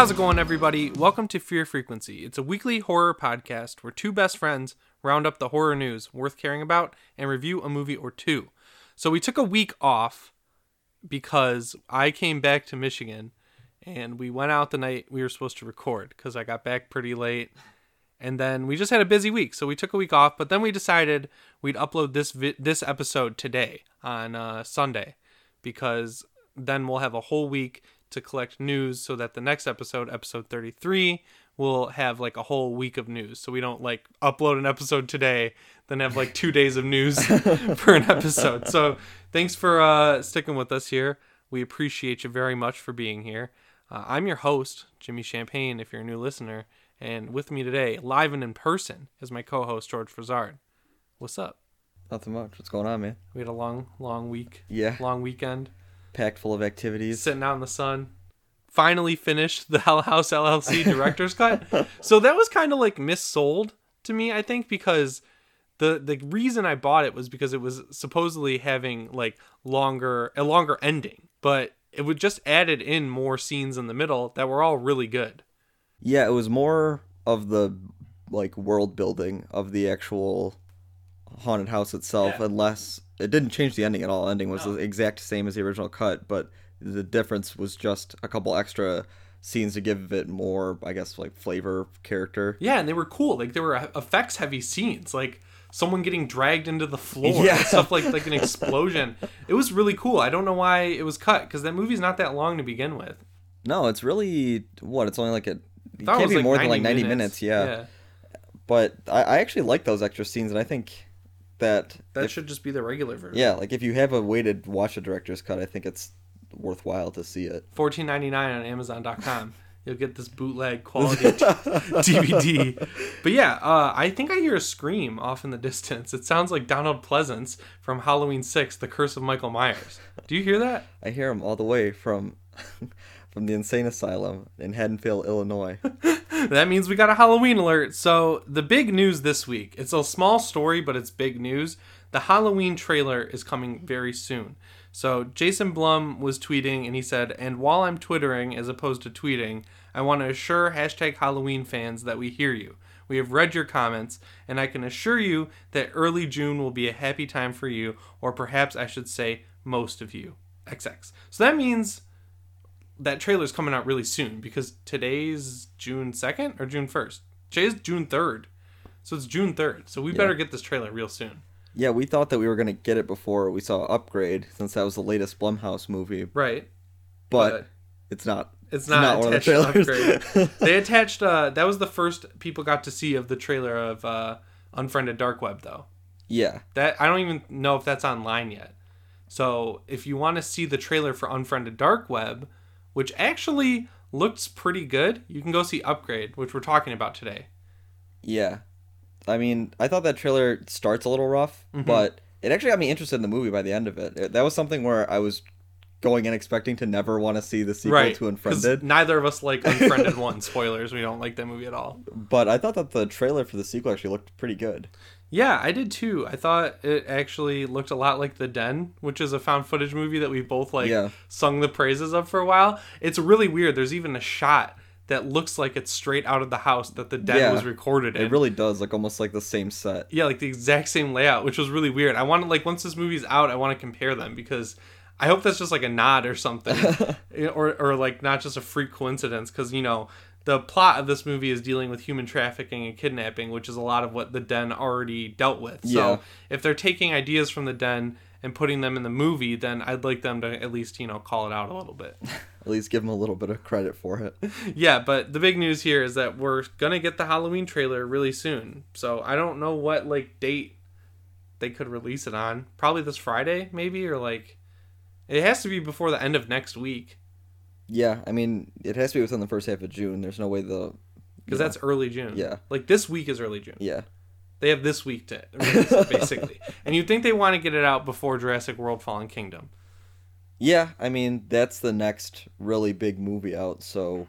How's it going, everybody? Welcome to Fear Frequency. It's a weekly horror podcast where two best friends round up the horror news worth caring about and review a movie or two. So, we took a week off because I came back to Michigan and we went out the night we were supposed to record because I got back pretty late. And then we just had a busy week, so we took a week off. But then we decided we'd upload this vi- this episode today on uh, Sunday because then we'll have a whole week to collect news so that the next episode, episode 33, will have like a whole week of news. So we don't like upload an episode today, then have like two days of news for an episode. So thanks for uh, sticking with us here. We appreciate you very much for being here. Uh, I'm your host, Jimmy Champagne, if you're a new listener. And with me today, live and in person, is my co host, George Frazard. What's up? Nothing much. What's going on, man? We had a long, long week. Yeah. Long weekend. Packed full of activities. Sitting out in the sun. Finally finished the Hell House LLC director's cut. So that was kind of like missold to me, I think, because the the reason I bought it was because it was supposedly having like longer a longer ending, but it would just added in more scenes in the middle that were all really good. Yeah, it was more of the like world building of the actual haunted house itself, Yeah. unless it didn't change the ending at all. Ending was No. the exact same as the original cut, but the difference was just a couple extra scenes to give it more, I guess, like flavor, character. Yeah, and they were cool. Like they were effects heavy scenes, like someone getting dragged into the floor, Yeah. and stuff like like an explosion. It was really cool. I don't know why it was cut because that movie's not that long to begin with. No, it's really what? It's only like a. It can't be more than like ninety minutes. yeah. yeah. But I, I actually like those extra scenes, and I think that That if- should just be the regular version. Yeah, like if you have a way to watch a director's cut, I think it's worthwhile to see it. fourteen ninety nine on Amazon.com. You'll get this bootleg quality DVD. But yeah, uh, I think I hear a scream off in the distance. It sounds like Donald Pleasence from Halloween Six: The Curse of Michael Myers. Do you hear that? I hear him all the way from from the insane asylum in Haddonfield, Illinois. that means we got a Halloween alert. So, the big news this week it's a small story, but it's big news. The Halloween trailer is coming very soon. So, Jason Blum was tweeting and he said, And while I'm twittering as opposed to tweeting, I want to assure hashtag Halloween fans that we hear you. We have read your comments, and I can assure you that early June will be a happy time for you, or perhaps I should say most of you. XX. So that means that trailer's coming out really soon because today's June 2nd or June 1st. Today's June 3rd. So it's June 3rd. So we better get this trailer real soon. yeah, we thought that we were gonna get it before we saw Upgrade, since that was the latest Blumhouse movie, Right. but But it's not. It's not, one of the attached to trailers. Upgrade. they attached uh that was the first people got to see of the trailer of uh Unfriended Dark Web though. yeah, That I don't even know if that's online yet. So if you want to see the trailer for Unfriended Dark Web, which actually looks pretty good, you can go see Upgrade, which we're talking about today. yeah. I mean, I thought that trailer starts a little rough, Mm-hmm. but it actually got me interested in the movie by the end of it. It- That was something where I was going in expecting to never want to see the sequel right. to Unfriended. Neither of us like Unfriended one. Spoilers. We don't like that movie at all. But I thought that the trailer for the sequel actually looked pretty good. Yeah, I did too. I thought it actually looked a lot like The Den, which is a found footage movie that we both like Yeah. sung the praises of for a while. It's really weird. There's even a shot that looks like it's straight out of the house that The Den Yeah. was recorded in. It really does look almost like the same set. yeah, like the exact same layout, which was really weird. I want to like once this movie's out, I want to compare them because I hope that's just like a nod or something, or or like not just a freak coincidence. Because you know the plot of this movie is dealing with human trafficking and kidnapping, which is a lot of what the Den already dealt with. Yeah. So if they're taking ideas from the Den and putting them in the movie, then I'd like them to at least you know call it out a little bit. At least give them a little bit of credit for it. yeah, but the big news here is that we're gonna get the Halloween trailer really soon. So I don't know what like date they could release it on. Probably this Friday, maybe, or like it has to be before the end of next week Yeah, I mean, it has to be within the first half of June. There's no way the because that's early June. Yeah. like this week is early June. yeah. They have this week to release it, basically, and you'd think they want to get it out before Jurassic World: Fallen Kingdom. Yeah, I mean, that's the next really big movie out, so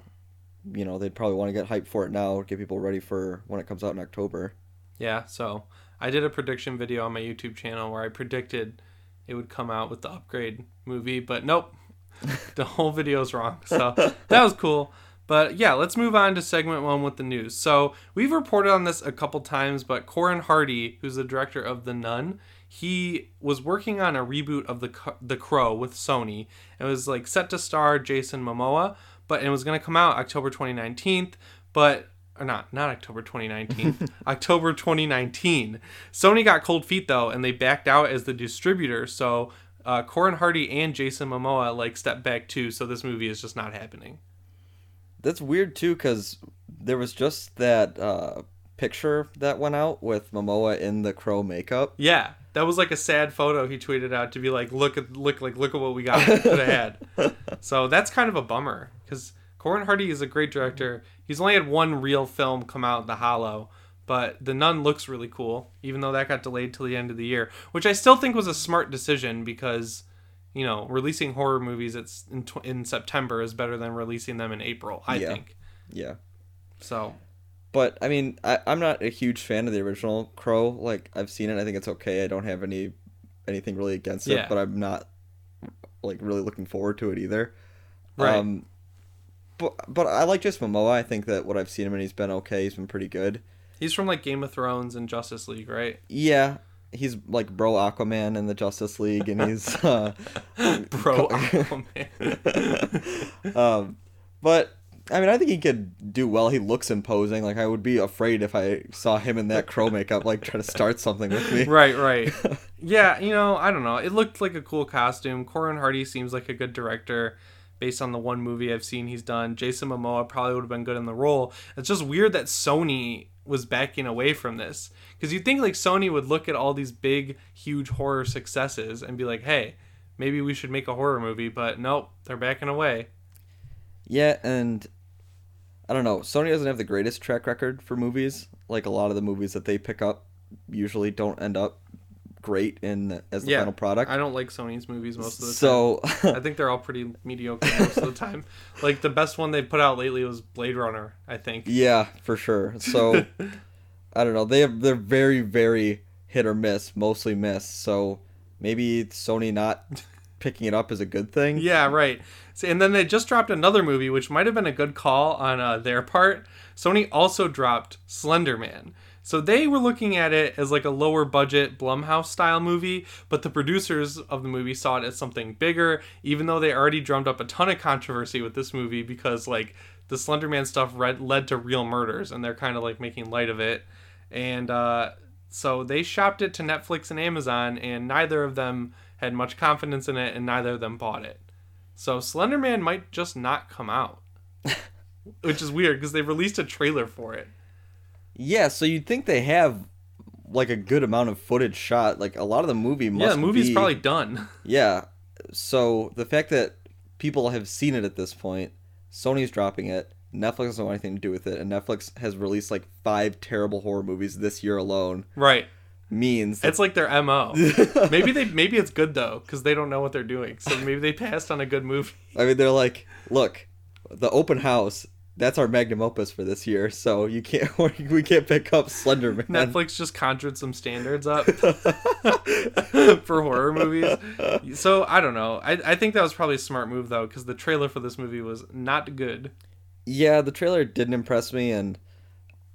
you know, they'd probably want to get hyped for it now, get people ready for when it comes out in October. Yeah, so I did a prediction video on my YouTube channel where I predicted it would come out with the upgrade movie, but nope. the whole video is wrong. So that was cool. But yeah, let's move on to segment one with the news. So we've reported on this a couple times, but Corin Hardy, who's the director of The Nun, he was working on a reboot of the the Crow with Sony. It was like set to star Jason Momoa, but it was going to come out October 2019. But or not not October 2019, October 2019. Sony got cold feet though, and they backed out as the distributor. So uh, Corin Hardy and Jason Momoa like stepped back too. So this movie is just not happening. That's weird too, because there was just that uh, picture that went out with Momoa in the crow makeup. Yeah, that was like a sad photo he tweeted out to be like, look at look like look at what we got could have had. so that's kind of a bummer because Corin Hardy is a great director. He's only had one real film come out, The Hollow, but The Nun looks really cool, even though that got delayed till the end of the year, which I still think was a smart decision because you know, releasing horror movies it's in, in September is better than releasing them in April. I Yeah. think Yeah. so. But I mean, I, I'm not a huge fan of the original Crow. Like I've seen it, I think it's okay. I don't have any anything really against it, Yeah. but I'm not like really looking forward to it either. Right. Um, but but I like just Momoa. I think that what I've seen him and he's been okay. He's been pretty good. He's from like Game of Thrones and Justice League, right? Yeah, he's like bro Aquaman in the Justice League, and he's uh, Bro, Aquaman. um, but I mean, I think he could do well. He looks imposing. Like I would be afraid if I saw him in that crow makeup, like try to start something with me. right, right. Yeah, you know, I don't know. It looked like a cool costume. Corin Hardy seems like a good director based on the one movie I've seen he's done. Jason Momoa probably would have been good in the role. It's just weird that Sony was backing away from this because you'd think like Sony would look at all these big, huge horror successes and be like, "Hey, maybe we should make a horror movie," but nope, they're backing away. Yeah, and I don't know. Sony doesn't have the greatest track record for movies. Like a lot of the movies that they pick up usually don't end up great in as the Yeah, final product. I don't like Sony's movies most of the time. so I think they're all pretty mediocre most of the time. Like the best one they put out lately was Blade Runner, I think. yeah, for sure. So I don't know. They have they're very very hit or miss, mostly miss. So maybe Sony not picking it up is a good thing. Yeah, right. So, and then they just dropped another movie, which might have been a good call on uh, their part. Sony also dropped Slender Man. So they were looking at it as like a lower budget Blumhouse style movie, but the producers of the movie saw it as something bigger, even though they already drummed up a ton of controversy with this movie because like the Slenderman stuff read, led to real murders, and they're kind of like making light of it. And uh, so they shopped it to Netflix and Amazon, and neither of them had much confidence in it, and neither of them bought it. So Slenderman might just not come out, which is weird because they released a trailer for it. Yeah, so you'd think they have like a good amount of footage shot. Like a lot of the movie must yeah, the movie's be- probably done. Yeah. So the fact that people have seen it at this point, Sony's dropping it, Netflix doesn't want anything to do with it, and Netflix has released like five terrible horror movies this year alone, Right. means that It's like their mo. maybe they maybe it's good though because they don't know what they're doing. So maybe they passed on a good movie. I mean they're like, look, the open house, that's our magnum opus for this year, so you can't we can't pick up Slenderman. Netflix just conjured some standards up for horror movies. So I don't know. I, I think that was probably a smart move though because the trailer for this movie was not good. Yeah, the trailer didn't impress me, and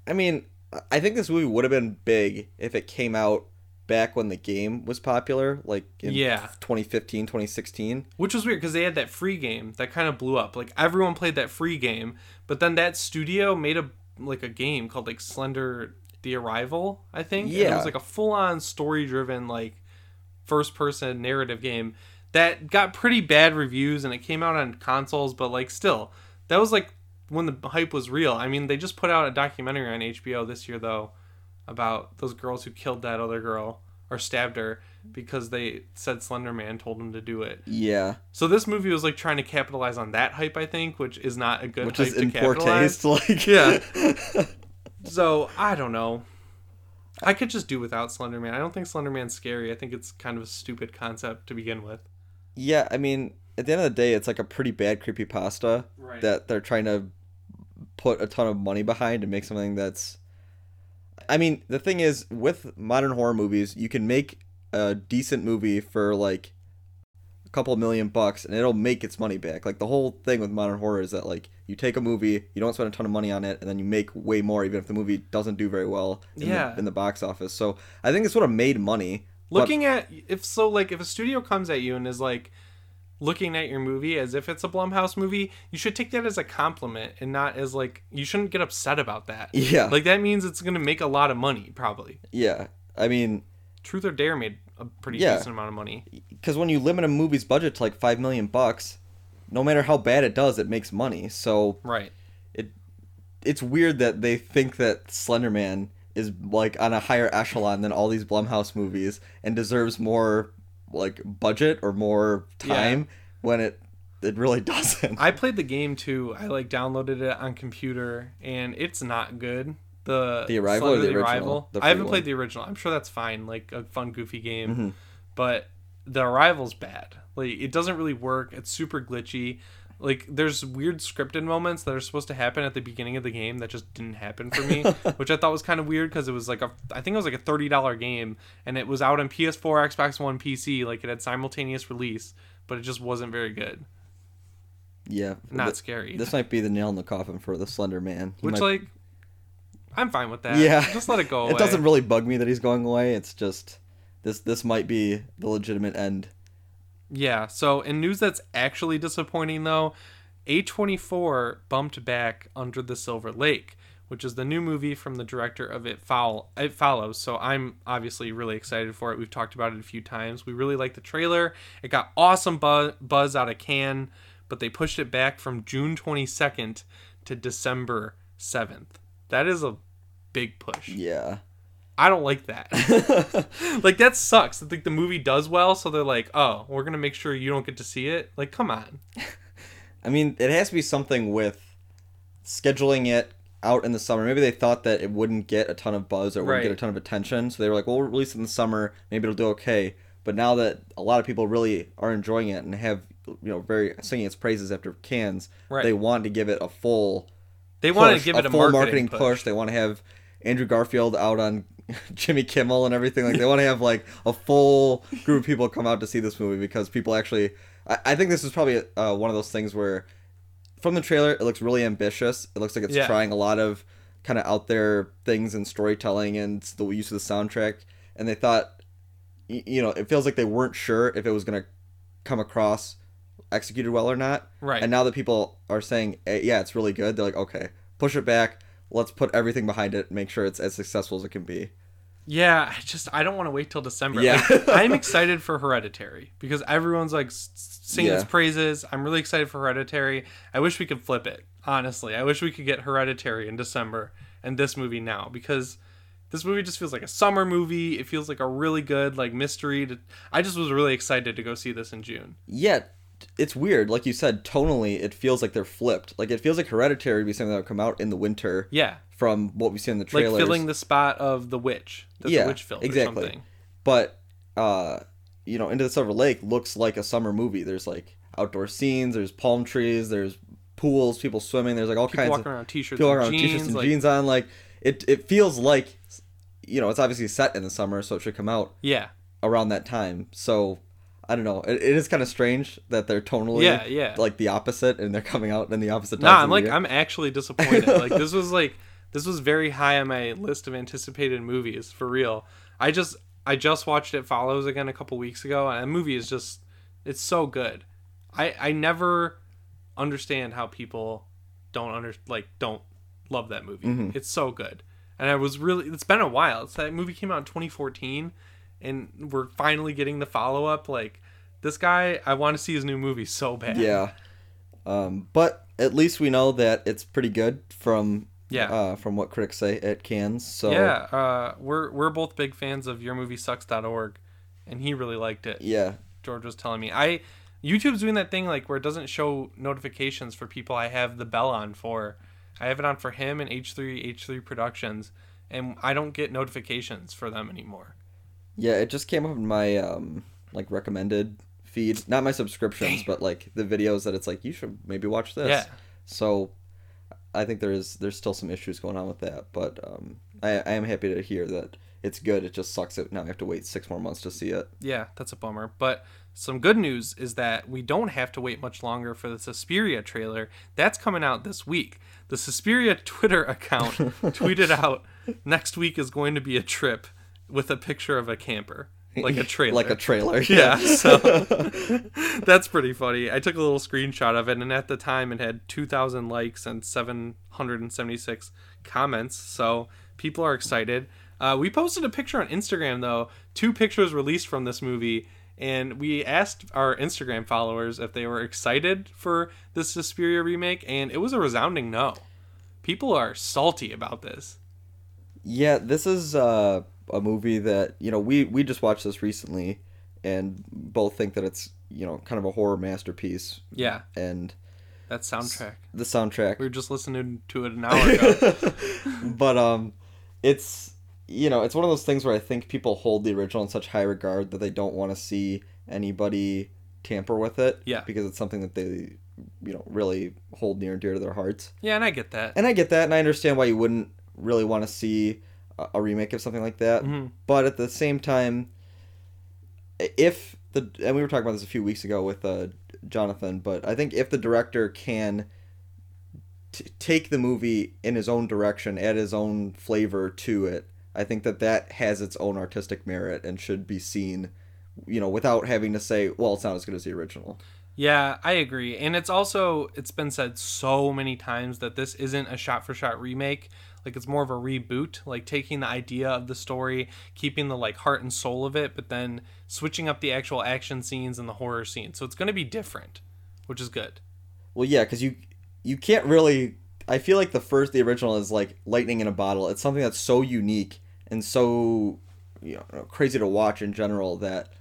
I mean, I think this movie would have been big if it came out back when the game was popular, like in Yeah. 2015, 2016. Which was weird because they had that free game that kind of blew up. Like everyone played that free game, but then that studio made a like a game called like Slender the Arrival, I think. And it was like a full on story driven like first person narrative game that got pretty bad reviews and it came out on consoles, but like still, that was like when the hype was real. I mean, they just put out a documentary on HBO this year though about those girls who killed that other girl or stabbed her because they said Slender Man told him to do it. Yeah, So this movie was like trying to capitalize on that hype, I think, which is not a good which hype is to poor capitalize. taste. Like, Yeah. So I don't know. I could just do without Slender Man. I don't think Slender Man's scary. I think it's kind of a stupid concept to begin with. yeah. I mean, at the end of the day, it's like a pretty bad creepy pasta Right. that they're trying to put a ton of money behind to make something that's. I mean, the thing is, with modern horror movies, you can make a decent movie for like a couple million bucks and it'll make its money back. Like the whole thing with modern horror is that like you take a movie, you don't spend a ton of money on it, and then you make way more even if the movie doesn't do very well in, Yeah. the, in the box office. So I think it's sort of made money. but- looking at if so like if a studio comes at you and is like looking at your movie as if it's a Blumhouse movie, you should take that as a compliment and not as like you shouldn't get upset about that. yeah, Like that means it's gonna make a lot of money, probably. yeah. I mean, Truth or Dare made a pretty Yeah. decent amount of money. because when you limit a movie's budget to like five million bucks, no matter how bad it does, it makes money. So Right. it it's weird that they think that Slenderman is like on a higher echelon than all these Blumhouse movies and deserves more like budget or more time when it it really doesn't. I played the game too. I like downloaded it on computer and it's not good. The The Arrival or Slender the original? The I haven't one? played the original. I'm sure that's fine, like a fun goofy game. Mhm. But the Arrival's bad. Like it doesn't really work. It's super glitchy. Like there's weird scripted moments that are supposed to happen at the beginning of the game that just didn't happen for me, which I thought was kind of weird because it was like a I think it was like a thirty dollar game and it was out on PS4, Xbox One, PC. Like it had simultaneous release, but it just wasn't very good. yeah, Not th- scary. this might be the nail in the coffin for the Slender Man. He Which might- like I'm fine with that. Yeah. Just let it go away. it doesn't really bug me that he's going away. It's just this this might be the legitimate end. Yeah. So in news that's actually disappointing though, A24 bumped back Under the Silver Lake, which is the new movie from the director of It Foul It Follows. So I'm obviously really excited for it. We've talked about it a few times. We really like the trailer. It got awesome buzz, buzz out of Cannes, but they pushed it back from June 22nd to December 7th. That is a big push. Yeah. I don't like that. like that sucks. I think the movie does well, so they're like, "Oh, we're gonna make sure you don't get to see it." Like, come on. I mean, it has to be something with scheduling it out in the summer. Maybe they thought that it wouldn't get a ton of buzz or wouldn't get a ton of attention, so they were like, "Well, we'll release it in the summer. Maybe it'll do okay." But now that a lot of people really are enjoying it and have you know very singing its praises after Cannes, Right. they want to give it a full They want to give it a, full marketing, push. push. They want to have Andrew Garfield out on Jimmy Kimmel and everything. Like they want to have like a full group of people come out to see this movie because people actually. I, I think this is probably uh, one of those things where, from the trailer, it looks really ambitious. It looks like it's Yeah. trying a lot of kind of out there things and storytelling and the use of the soundtrack. And they thought, you know, it feels like they weren't sure if it was gonna come across executed well or not. Right. And now that people are saying, eh, yeah, it's really good, they're like, okay, push it back. Let's put everything behind it. Make sure it's as successful as it can be. Yeah, I just I don't want to wait till December. Yeah. Like, I'm excited for Hereditary because everyone's like singing its praises. I'm really excited for Hereditary. I wish we could flip it. Honestly, I wish we could get Hereditary in December and this movie now because this movie just feels like a summer movie. It feels like a really good like mystery. To, I just was really excited to go see this in June. Yeah, it's weird. Like you said, tonally, it feels like they're flipped. Like it feels like Hereditary would be something that would come out in the winter Yeah, from what we see in the like trailers. filling the spot of the witch. Yeah, the witch filled exactly. but uh, you know, Into the Silver Lake looks like a summer movie. There's like outdoor scenes. There's palm trees. There's pools. People swimming. There's like all People kinds walking of around t-shirts people and around jeans. t-shirts and like, jeans on. Like it, it feels like you know, it's obviously set in the summer, so it should come out Yeah, around that time. So I don't know. It, it is kind of strange that they're tonally Yeah, yeah. like the opposite, and they're coming out in the opposite. Nah, I'm like year. I'm actually disappointed. like this was like this was very high on my list of anticipated movies for real. I just I just watched It Follows again a couple weeks ago, and the movie is just it's so good. I I never understand how people don't under like don't love that movie. Mm-hmm. It's so good, and I was really it's been a while. It's that movie came out in 2014, and we're finally getting the follow up. Like this guy, I want to see his new movie so bad. Yeah. Um, but at least we know that it's pretty good from Yeah. uh, from what critics say at Cannes. So Yeah, uh, we're we're both big fans of yourmoviesucks.org, and he really liked it. yeah, George was telling me. I YouTube's doing that thing like where it doesn't show notifications for people I have the bell on for. I have it on for him and H3 H3 Productions, and I don't get notifications for them anymore. Yeah. It just came up in my um, like recommended feed, not my subscriptions, but like the videos that it's like you should maybe watch this. Yeah. So I think there is there's still some issues going on with that, but um, I I am happy to hear that it's good. It just sucks that now I have to wait six more months to see it. Yeah, that's a bummer. But some good news is that we don't have to wait much longer for the Suspiria trailer. That's coming out this week. The Suspiria Twitter account tweeted out next week is going to be a trip with a picture of a camper. Like a trailer. like a trailer. yeah, so that's pretty funny. I took a little screenshot of it, and at the time it had 2,000 likes and 776 comments. So people are excited. Uh, we posted a picture on Instagram, though, two pictures released from this movie, and we asked our Instagram followers if they were excited for this Suspiria remake, and it was a resounding no. People are salty about this. Yeah, this is uh, a movie that you know we we just watched this recently, and both think that it's you know kind of a horror masterpiece. Yeah, and that soundtrack. The soundtrack. We were just listening to it an hour ago. but um, it's you know it's one of those things where I think people hold the original in such high regard that they don't want to see anybody tamper with it. Yeah. Because it's something that they you know really hold near and dear to their hearts. Yeah, and I get that. And I get that, and I understand why you wouldn't really want to see a, remake of something like that. Mm-hmm. But at the same time, if the and we were talking about this a few weeks ago with uh, Jonathan, but I think if the director can t- take the movie in his own direction, add his own flavor to it, I think that that has its own artistic merit and should be seen, you know, without having to say, well, it's not as good as the original. Yeah, I agree. And it's also it's been said so many times that this isn't a shot for shot remake. Like it's more of a reboot, like taking the idea of the story, keeping the like heart and soul of it, but then switching up the actual action scenes and the horror scenes. So it's going to be different, which is good. Well, yeah, cuz you you can't really I feel like the first the original is like lightning in a bottle. It's something that's so unique and so you know crazy to watch in general that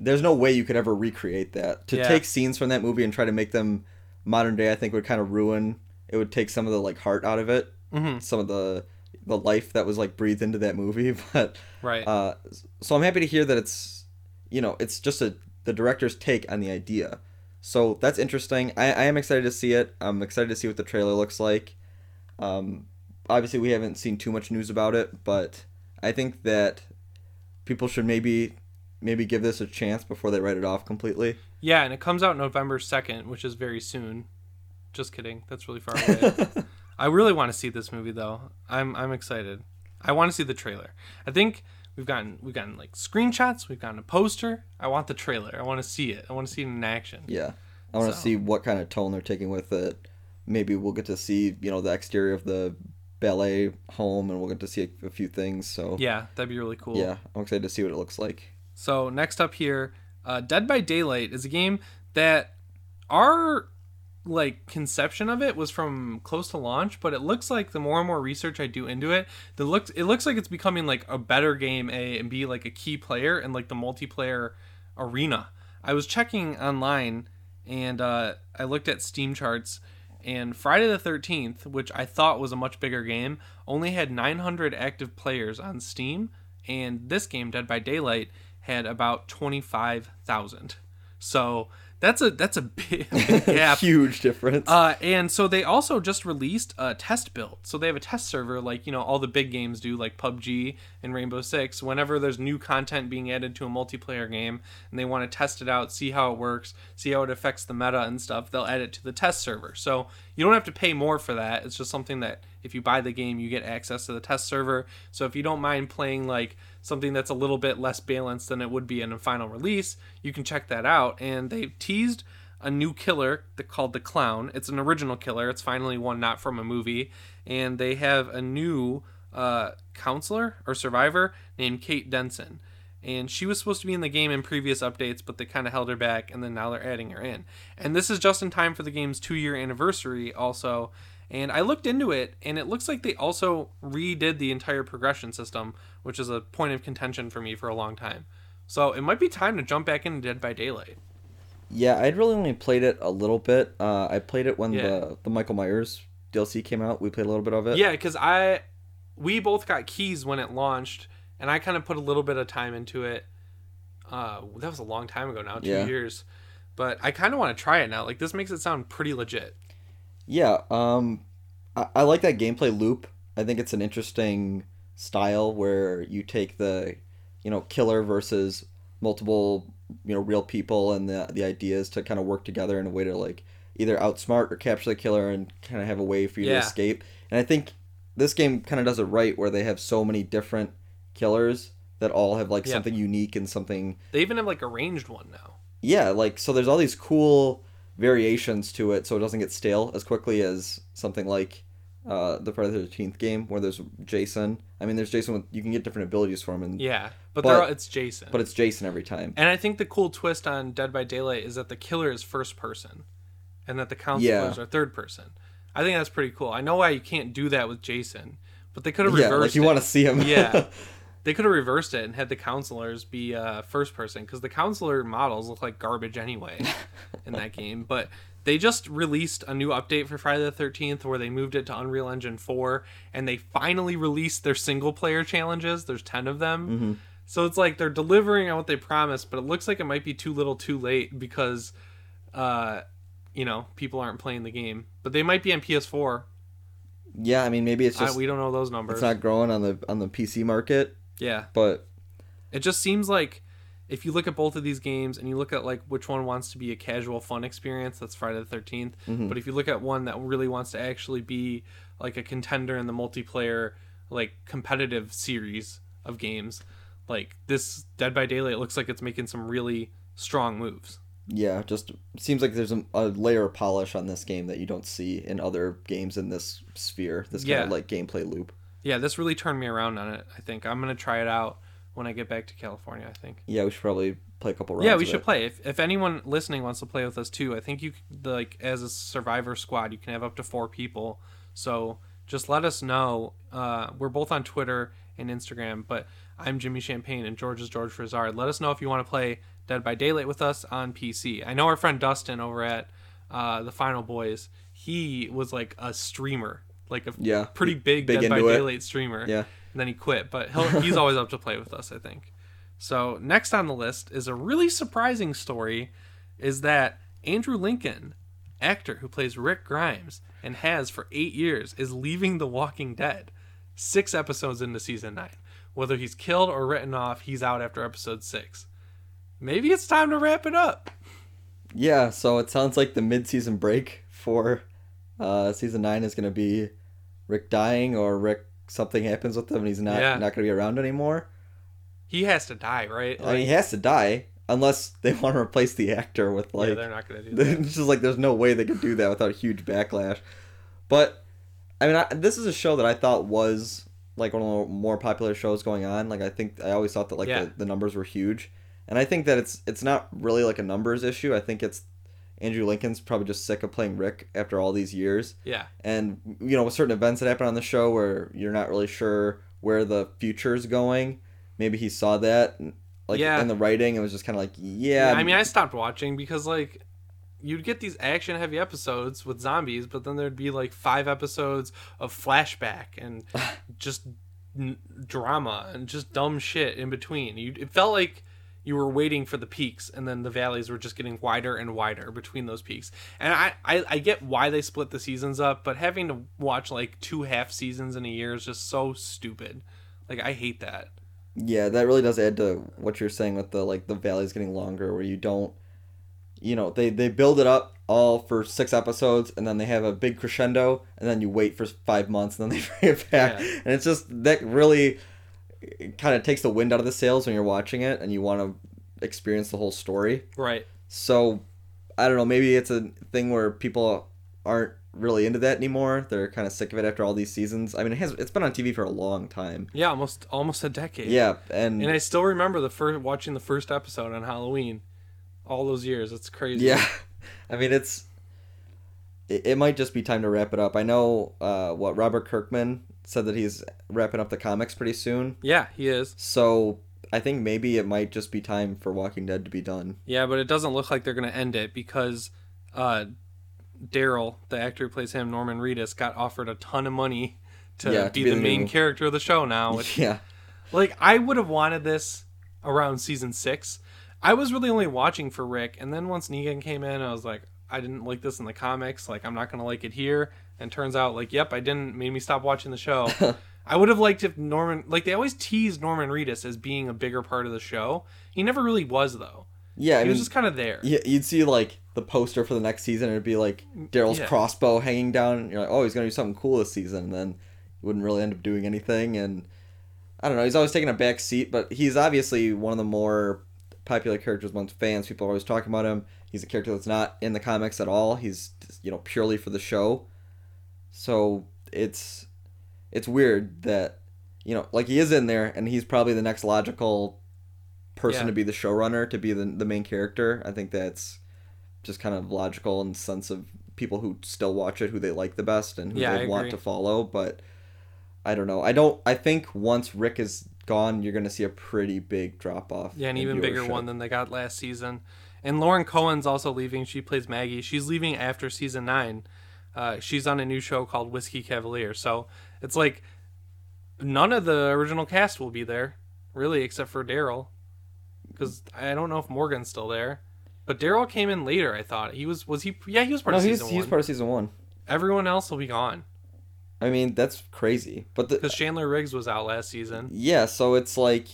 there's no way you could ever recreate that. To Yeah. take scenes from that movie and try to make them modern day, I think would kind of ruin. It would take some of the like heart out of it, Mm-hmm. some of the the life that was like breathed into that movie. But Right. uh, so I'm happy to hear that it's you know it's just a the director's take on the idea. So that's interesting. I, I am excited to see it. I'm excited to see what the trailer looks like. Um, obviously, we haven't seen too much news about it, but I think that people should maybe maybe give this a chance before they write it off completely. yeah, and it comes out November 2nd, which is very soon. Just kidding. That's really far away. I really want to see this movie though. I'm I'm excited. I want to see the trailer. I think we've gotten we've gotten like screenshots, we've gotten a poster. I want the trailer. I want to see it. I want to see it in action. Yeah, I want to So- see what kind of tone they're taking with it. Maybe we'll get to see you know the exterior of the ballet home, and we'll get to see a, a few things. So Yeah, that'd be really cool. yeah, I'm excited to see what it looks like. So next up here, uh, Dead by Daylight is a game that our like conception of it was from close to launch, but it looks like the more and more research I do into it, the looks it looks like it's becoming like a better game, a and b like a key player in like the multiplayer arena. I was checking online and uh, I looked at Steam charts. And Friday the 13th, which I thought was a much bigger game, only had 900 active players on Steam. And this game, Dead by Daylight, had about 25,000. So that's a that's a big, big gap. Huge difference. Uh, and so they also just released a test build. So they have a test server, like you know all the big games do, like PUBG and Rainbow Six. Whenever there's new content being added to a multiplayer game, and they want to test it out, see how it works, see how it affects the meta and stuff, they'll add it to the test server. So you don't have to pay more for that. It's just something that if you buy the game, you get access to the test server. So if you don't mind playing like something that's a little bit less balanced than it would be in a final release, you can check that out. And they've teased a new killer called the Clown. It's an original killer. It's finally one not from a movie, and they have a new uh, counselor or survivor named Kate Denson. And she was supposed to be in the game in previous updates, but they kind of held her back, and then now they're adding her in. And this is just in time for the game's two year anniversary, also. And I looked into it, and it looks like they also redid the entire progression system, which is a point of contention for me for a long time. So it might be time to jump back into Dead by Daylight. Yeah, I'd really only played it a little bit. Uh, I played it when Yeah. the the Michael Myers DLC came out. We played a little bit of it. Yeah, because I, we both got keys when it launched, and I kind of put a little bit of time into it. Uh, that was a long time ago now, two Yeah. years. But I kind of want to try it now. Like this makes it sound pretty legit. Yeah. Um, I, I like that gameplay loop. I think it's an interesting style where you take the you know killer versus multiple you know real people and the the ideas to kind of work together in a way to like either outsmart or capture the killer and kind of have a way for you Yeah. to escape. And I think this game kind of does it right where they have so many different killers that all have like Yeah. something unique and something They even have like a ranged one now. yeah like so there's all these cool variations to it so it doesn't get stale as quickly as something like uh, the Friday the 13th game where there's Jason. I mean, there's Jason with you can get different abilities from him, and Yeah, but, But- all, it's Jason. but it's Jason every time. and I think the cool twist on Dead by Daylight is that the killer is first person, and that the counselors Yeah. are third person. I think that's pretty cool. I know why you can't do that with Jason, but they could have Yeah, reversed like you it. want to see him. yeah, they could have reversed it and had the counselors be uh, first person because the counselor models look like garbage anyway in that game. But they just released a new update for Friday the Thirteenth where they moved it to Unreal Engine Four, and they finally released their single player challenges. There's ten of them. Mm-hmm. So it's like they're delivering on what they promised, but it looks like it might be too little, too late because, uh, you know, people aren't playing the game. But they might be on PS4. yeah. I mean, maybe it's I, just we don't know those numbers. it's not growing on the on the PC market, yeah. but It just seems like if you look at both of these games and you look at like which one wants to be a casual fun experience, that's Friday the 13th. Mm-hmm. But if you look at one that really wants to actually be like a contender in the multiplayer like competitive series of games, like this Dead by Daylight looks like it's making some really strong moves. yeah, just seems like there's a, a layer of polish on this game that you don't see in other games in this sphere. This kind Yeah. of like gameplay loop. Yeah, this really turned me around on it. I think I'm gonna try it out when I get back to California. I think. Yeah, we should probably play a couple rounds. Yeah, we should it. play. If, if anyone listening wants to play with us too, I think you like as a survivor squad, you can have up to four people. So just let us know. Uh, we're both on Twitter and Instagram, but I'm Jimmy Champagne and George is George Frizard. Let us know if you want to play Dead by Daylight with us on PC. I know our friend Dustin over at uh, the Final Boys. He was like a streamer, like a Yeah, pretty big, big Dead by into it. Streamer. Yeah. And then he quit, but he'll, he's always up to play with us, I think. So next on the list is a really surprising story, is that Andrew Lincoln, actor who plays Rick Grimes and has for eight years, is leaving The Walking Dead. Six episodes into season nine. Whether he's killed or written off, he's out after episode six. Maybe it's time to wrap it up. Yeah, so it sounds like the mid-season break for uh, season nine is going to be Rick dying or Rick something happens with him and he's not Yeah. not going to be around anymore. He has to die, right? I mean, he has to die unless they want to replace the actor with like. yeah, they're not gonna do that. it's just like there's no way they could do that without a huge backlash. But I mean, I, this is a show that I thought was like one of the more popular shows going on. Like I think I always thought that like Yeah. the, the numbers were huge, and I think that it's it's not really like a numbers issue. I think it's Andrew Lincoln's probably just sick of playing Rick after all these years, Yeah, and you know with certain events that happen on the show where you're not really sure where the future is going. Maybe he saw that. Like Yeah. in the writing, it was just kind of like, yeah. Yeah, I mean, I stopped watching because like you'd get these action heavy episodes with zombies, but then there'd be like five episodes of flashback and just n- drama and just dumb shit in between. You it felt like you were waiting for the peaks and then the valleys were just getting wider and wider between those peaks. And I, I, I get why they split the seasons up, but having to watch like two half seasons in a year is just so stupid. Like I hate that. Yeah, that really does add to what you're saying with the like the valleys getting longer, where you don't, you know, they they build it up all for six episodes, and then they have a big crescendo, and then you wait for five months, and then they bring it back, Yeah. and it's just that really kind of takes the wind out of the sails when you're watching it, and you want to experience the whole story. Right. So, I don't know, maybe it's a thing where people aren't really into that anymore. They're kind of sick of it after all these seasons. I mean, it has it's been on TV for a long time. Yeah, almost almost a decade. Yeah, and And I still remember the first watching the first episode on Halloween, all those years. It's crazy. Yeah, I mean it's. It, it might just be time to wrap it up. I know uh, what Robert Kirkman said that he's wrapping up the comics pretty soon. Yeah, he is. So I think maybe it might just be time for Walking Dead to be done. Yeah, but it doesn't look like they're gonna end it because uh, Daryl, the actor who plays him, Norman Reedus, got offered a ton of money to, Yeah, to be, be the, the main new- character of the show now. Which, yeah, like, I would have wanted this around season six. I was really only watching for Rick, and then once Negan came in, I was like, I didn't like this in the comics. Like, I'm not gonna like it here. And turns out, like, yep, I didn't. Made me stop watching the show. I would have liked if Norman, like they always tease Norman Reedus as being a bigger part of the show. He never really was though. Yeah, I he mean, was just kind of there. yeah, you'd see like the poster for the next season, and it'd be like Daryl's Yeah. crossbow hanging down. And you're like, oh, he's gonna do something cool this season, and then he wouldn't really end up doing anything. And I don't know, he's always taking a back seat, but he's obviously one of the more popular characters amongst fans. People are always talking about him. He's a character that's not in the comics at all. He's you know purely for the show. So it's it's weird that you know like he is in there, and he's probably the next logical person Yeah. to be the showrunner to be the the main character. I think that's just kind of logical in the sense of people who still watch it, who they like the best, and who Yeah, they I want agree. to follow. But I don't know. I don't. I think once Rick is gone, you're gonna see a pretty big drop off. Yeah, an even bigger one than they got last season. And Lauren Cohan's also leaving. She plays Maggie. She's leaving after season nine. Uh, she's on a new show called Whiskey Cavalier. So it's like none of the original cast will be there, really, except for Daryl. Because I don't know if Morgan's still there. But Daryl came in later. I thought he was. Was he? Yeah, he was part No, of he's season he's one. part of season one. Everyone else will be gone I mean, that's crazy. But because Chandler Riggs was out last season. yeah, so it's like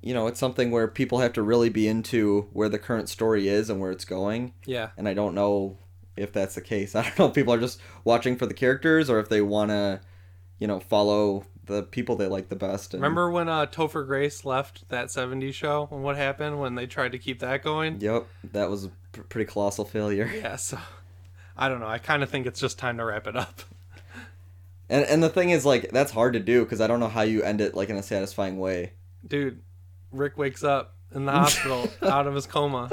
you know, it's something where people have to really be into where the current story is and where it's going. Yeah. and I don't know if that's the case. I don't know if people are just watching for the characters or if they want to, you know, follow the people they like the best. And, Remember when uh, Topher Grace left that '70s show and what happened when they tried to keep that going? Yep, that was a pretty colossal failure. Yeah, so I don't know. I kind of think it's just time to wrap it up. And and the thing is, like, that's hard to do because I don't know how you end it like in a satisfying way. Dude, Rick wakes up in the hospital out of his coma.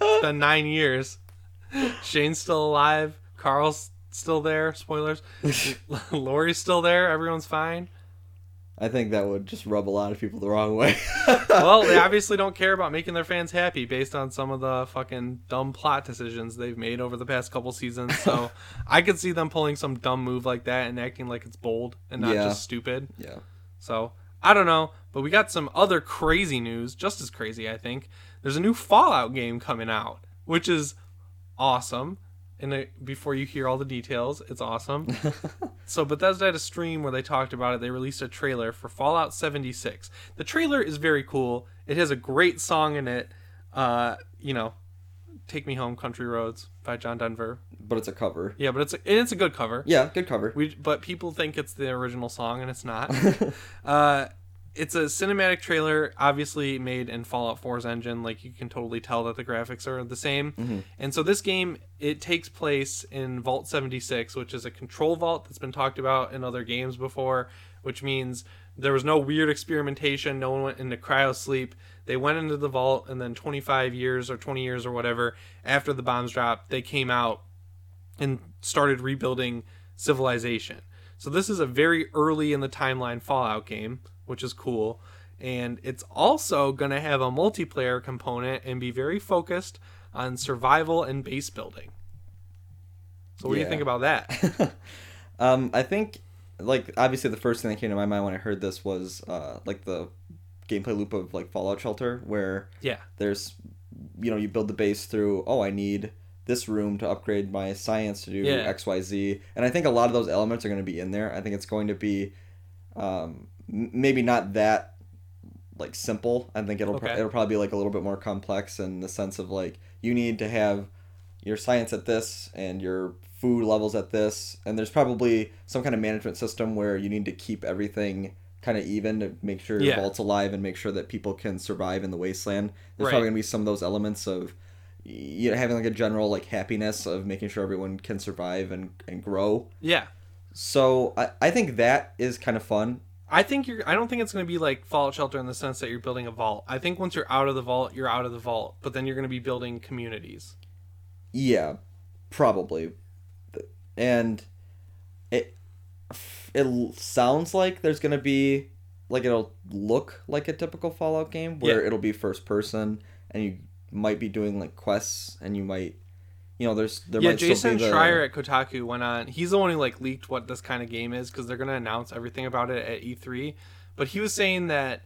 It's been nine years. Shane's still alive. Carl's still there. Spoilers. Lori's still there. Everyone's fine. I think that would just rub a lot of people the wrong way. Well, they obviously don't care about making their fans happy based on some of the fucking dumb plot decisions they've made over the past couple seasons. So I could see them pulling some dumb move like that and acting like it's bold and not Yeah. just stupid. yeah. So I don't know, but we got some other crazy news, just as crazy, I think. There's a new Fallout game coming out, which is awesome. And it, before you hear all the details, it's awesome. so Bethesda had a stream where they talked about it. They released a trailer for Fallout 76. The trailer is very cool. It has a great song in it. Uh, you know, "Take Me Home, Country Roads" by John Denver. but it's a cover. Yeah, but it's a, and it's a good cover. Yeah, good cover. We, but people think it's the original song, and it's not. uh, it's a cinematic trailer, obviously made in Fallout 4's engine. Like you can totally tell that the graphics are the same. Mm-hmm. And so this game it takes place in Vault 76, which is a control vault that's been talked about in other games before. Which means there was no weird experimentation. No one went into cryo sleep. They went into the vault, and then 25 years or 20 years or whatever after the bombs dropped, they came out and started rebuilding civilization. So this is a very early in the timeline Fallout game, which is cool. And it's also going to have a multiplayer component and be very focused on survival and base building. So what do you think about that? um, I think like obviously the first thing that came to my mind when I heard this was uh like the gameplay loop of like Fallout Shelter where Yeah. there's you know you build the base through oh I need this room to upgrade my science to do Yeah. XYZ and I think a lot of those elements are going to be in there. I think it's going to be um maybe not that like simple. I think it'll pro- Okay. it'll probably be like a little bit more complex in the sense of like you need to have your science at this and your food levels at this and there's probably some kind of management system where you need to keep everything kind of even to make sure your Yeah. vault's alive and make sure that people can survive in the wasteland there's Right. probably going to be some of those elements of you know having like a general like happiness of making sure everyone can survive and, and grow Yeah. so I, I think that is kind of fun I think you're I don't think it's going to be like Fallout Shelter in the sense that you're building a vault. I think once you're out of the vault, you're out of the vault, but then you're going to be building communities. Yeah, probably. And it it sounds like there's gonna be like it'll look like a typical Fallout game where Yeah. it'll be first person and you might be doing like quests and you might you know there's there yeah, might Jason still be the Schreier at Kotaku went on. He's the one who like leaked what this kind of game is because they're gonna announce everything about it at E3. But he was saying that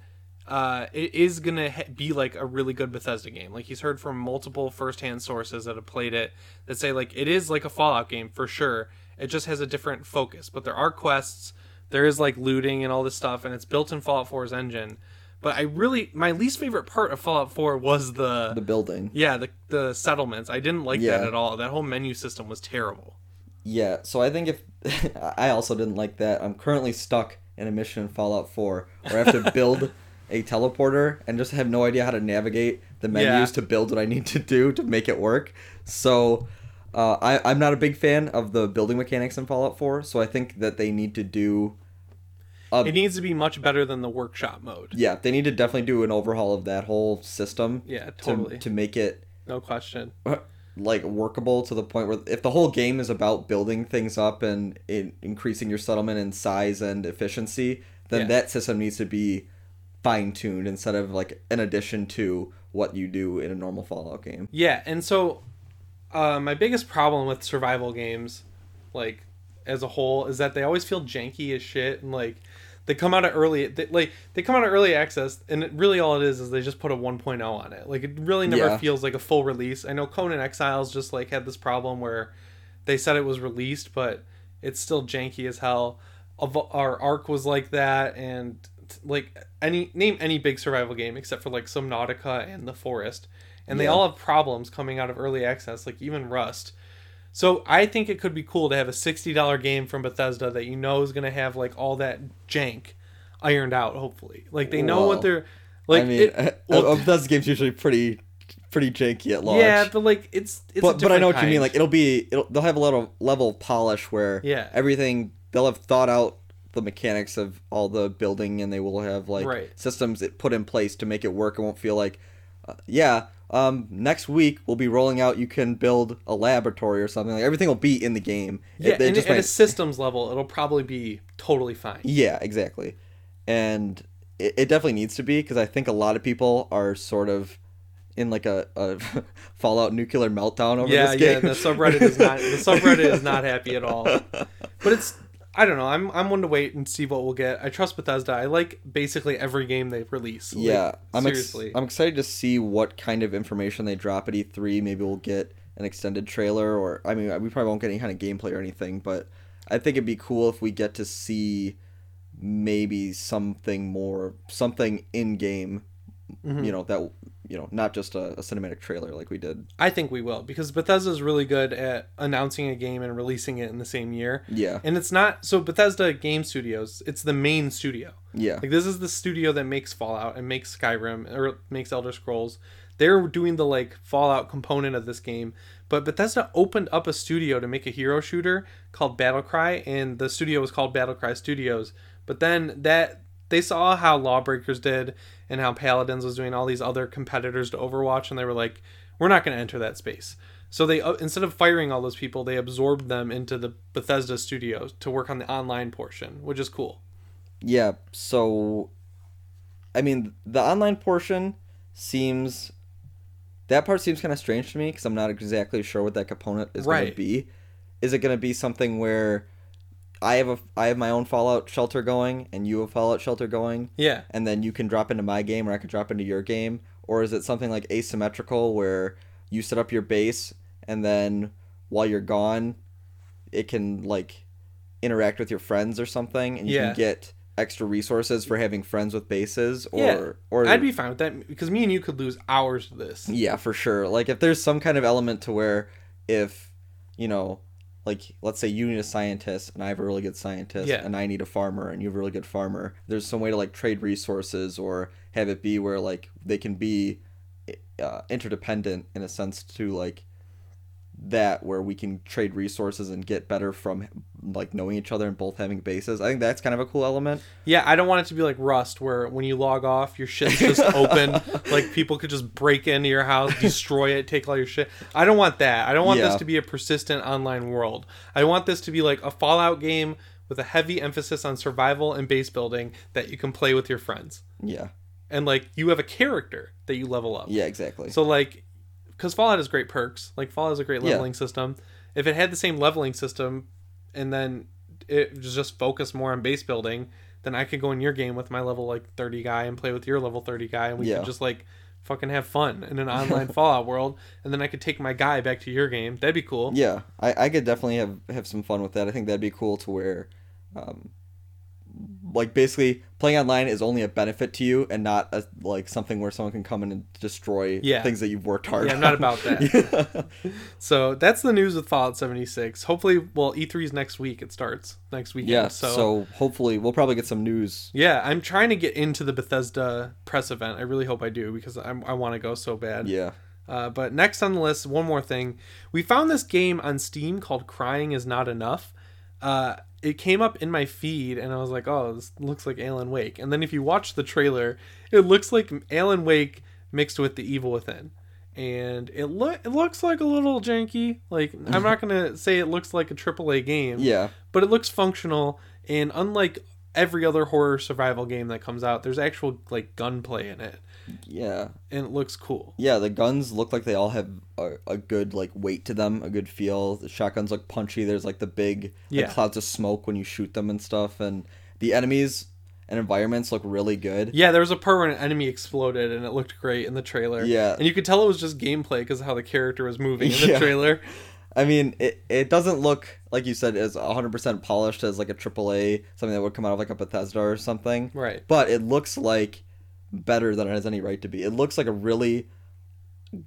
uh, it is gonna ha- be like a really good Bethesda game. Like he's heard from multiple first-hand sources that have played it that say like it is like a Fallout game for sure. It just has a different focus, but there are quests. there is like looting and all this stuff, and it's built in Fallout 4's engine. But I really, my least favorite part of Fallout 4 was the, The building. yeah, the the settlements. I didn't like Yeah. that at all. That whole menu system was terrible. Yeah, so I think if I also didn't like that. I'm currently stuck in a mission in Fallout 4 where I have to build a teleporter and just have no idea how to navigate the menus Yeah. to build what I need to do to make it work. So uh, I, I'm not a big fan of the building mechanics in Fallout 4, so I think that they need to do. It needs to be much better than the workshop mode. Yeah, they need to definitely do an overhaul of that whole system. Yeah, to- totally. to make it No question. like workable to the point where if the whole game is about building things up and in, increasing your settlement in size and efficiency, then Yeah. that system needs to be fine tuned instead of like an addition to what you do in a normal Fallout game. Yeah, and so uh, my biggest problem with survival games, like as a whole, is that they always feel janky as shit, and like they come out of early, they, like they come out of early access, and it, really all it is is they just put a 1.0 on it. Like it really never Yeah. feels like a full release. I know Conan Exiles just like had this problem where they said it was released, but it's still janky as hell. Our Arc was like that, and like any name any big survival game except for like Subnautica and The Forest, and they all have problems coming out of early access, like even Rust. So I think it could be cool to have a sixty dollar game from Bethesda that you know is gonna have like all that jank ironed out. Hopefully, like they know what they're like. I mean, it, well, Bethesda game's usually pretty pretty janky at launch. yeah, but like it's it's. a but but I know what you mean. Like it'll be it'll, they'll have a little level of polish where Yeah. everything they'll have thought out the mechanics of all the building and they will have like Right. systems that put in place to make it work. It won't feel like uh, yeah. Um, next week we'll be rolling out. You can build a laboratory or something. Like everything will be in the game. It- yeah, they and just at a systems level, it'll probably be totally fine. yeah, exactly. And it, it definitely needs to be because I think a lot of people are sort of in like a, a Fallout nuclear meltdown over yeah, this yeah. game. The subreddit is not the subreddit is not happy at all. But it's I don't know. I'm I'm one to wait and see what we'll get. I trust Bethesda. I like basically every game they release. Like, Yeah, I'm ex- I'm excited to see what kind of information they drop at E3. Maybe we'll get an extended trailer, or I mean, we probably won't get any kind of gameplay or anything. But I think it'd be cool if we get to see maybe something more, something in game. Mm-hmm. You know that you know not just a, a cinematic trailer like we did. I think we will because Bethesda's really good at announcing a game and releasing it in the same year. Yeah, And it's not so Bethesda Game Studios. It's the main studio. yeah, Like this is the studio that makes Fallout and makes Skyrim or makes Elder Scrolls. They're doing the like Fallout component of this game, but Bethesda opened up a studio to make a hero shooter called Battlecry, and the studio was called Battlecry Studios. But then that they saw how Lawbreakers did and how Paladins was doing all these other competitors to Overwatch, and they were like, "We're not going to enter that space." So they uh, instead of firing all those people, they absorbed them into the Bethesda studio to work on the online portion, which is cool. yeah. So, I mean, the online portion seems that part seems kind of strange to me because I'm not exactly sure what that component is going to be. Is it going to be something where I have a I have my own Fallout shelter going and you have Fallout shelter going, Yeah. and then you can drop into my game or I can drop into your game, or is it something like asymmetrical where you set up your base and then while you're gone, it can like interact with your friends or something, and you Yeah. can get extra resources for having friends with bases, or Yeah, or I'd be fine with that because me and you could lose hours to this. yeah, for sure. Like if there's some kind of element to where if you know, like let's say you need a scientist and I have a really good scientist Yeah. and I need a farmer and you have a really good farmer, there's some way to like trade resources or have it be where like they can be uh, interdependent in a sense to like that where we can trade resources and get better from like knowing each other and both having bases. I think that's kind of a cool element. Yeah, I don't want it to be like Rust, where when you log off, your shit's just open. Like people could just break into your house, destroy it, take all your shit. I don't want that. I don't want Yeah. this to be a persistent online world. I want this to be like a Fallout game with a heavy emphasis on survival and base building that you can play with your friends. Yeah. And like you have a character that you level up. Yeah, exactly. So like, because Fallout has great perks. Like Fallout has a great Yeah. leveling system. If it had the same leveling system, and then it was just focused more on base building, then I could go in your game with my level like thirty guy and play with your level thirty guy, and we Yeah. could just like fucking have fun in an online Fallout world. And then I could take my guy back to your game. That'd be cool. Yeah, I, I could definitely have have some fun with that. I think that'd be cool to where, um, like basically playing online is only a benefit to you and not a, like something where someone can come in and destroy Yeah. things that you've worked hard. Yeah, I'm not about that. So that's the news with Fallout 76. Hopefully, well, E3's next week. It starts next weekend. yeah. So, So, hopefully we'll probably get some news. yeah, I'm trying to get into the Bethesda press event. I really hope I do because I'm, I want to go so bad. Yeah. Uh, but next on the list, one more thing. We found this game on Steam called Crying Is Not Enough. Uh, it came up in my feed, and I was like, oh, this looks like Alan Wake. And then if you watch the trailer, it looks like Alan Wake mixed with The Evil Within. And it, lo- it looks like a little janky. Like, I'm not going to say it looks like a AAA game, Yeah. but it looks functional. And unlike every other horror survival game that comes out, there's actual, like, gunplay in it. Yeah. And it looks cool. Yeah, the guns look like they all have a, a good like weight to them, a good feel. The shotguns look punchy. There's like the big like, Yeah. clouds of smoke when you shoot them and stuff, and the enemies and environments look really good. Yeah, there was a part where an enemy exploded and it looked great in the trailer. Yeah. And you could tell it was just gameplay because of how the character was moving in the Yeah. trailer. I mean, it, it doesn't look like you said as 100% polished as like a AAA, something that would come out of like a Bethesda or something. Right. But it looks like better than it has any right to be. It looks like a really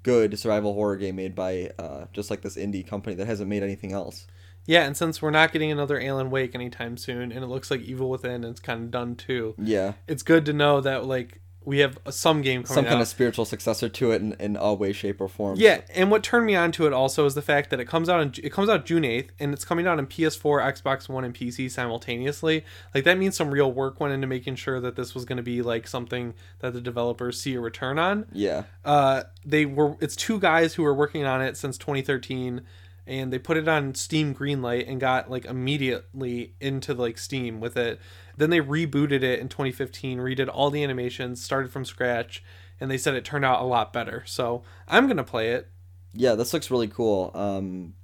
good survival horror game made by uh, just like this indie company that hasn't made anything else. Yeah, and since we're not getting another Alan Wake anytime soon, and it looks like Evil Within is kind of done too, Yeah. it's good to know that like we have some game coming Some kind out. of spiritual successor to it in, in a way, shape, or form. Yeah, and what turned me on to it also is the fact that it comes out in, it comes out June eighth, and it's coming out on PS4, Xbox One, and PC simultaneously. Like that means some real work went into making sure that this was going to be like something that the developers see a return on. Yeah. uh they were it's two guys who were working on it since 2013 and they put it on steam greenlight and got like immediately into like steam with it then they rebooted it in 2015 redid all the animations started from scratch and they said it turned out a lot better so i'm gonna play it Yeah, this looks really cool. Um,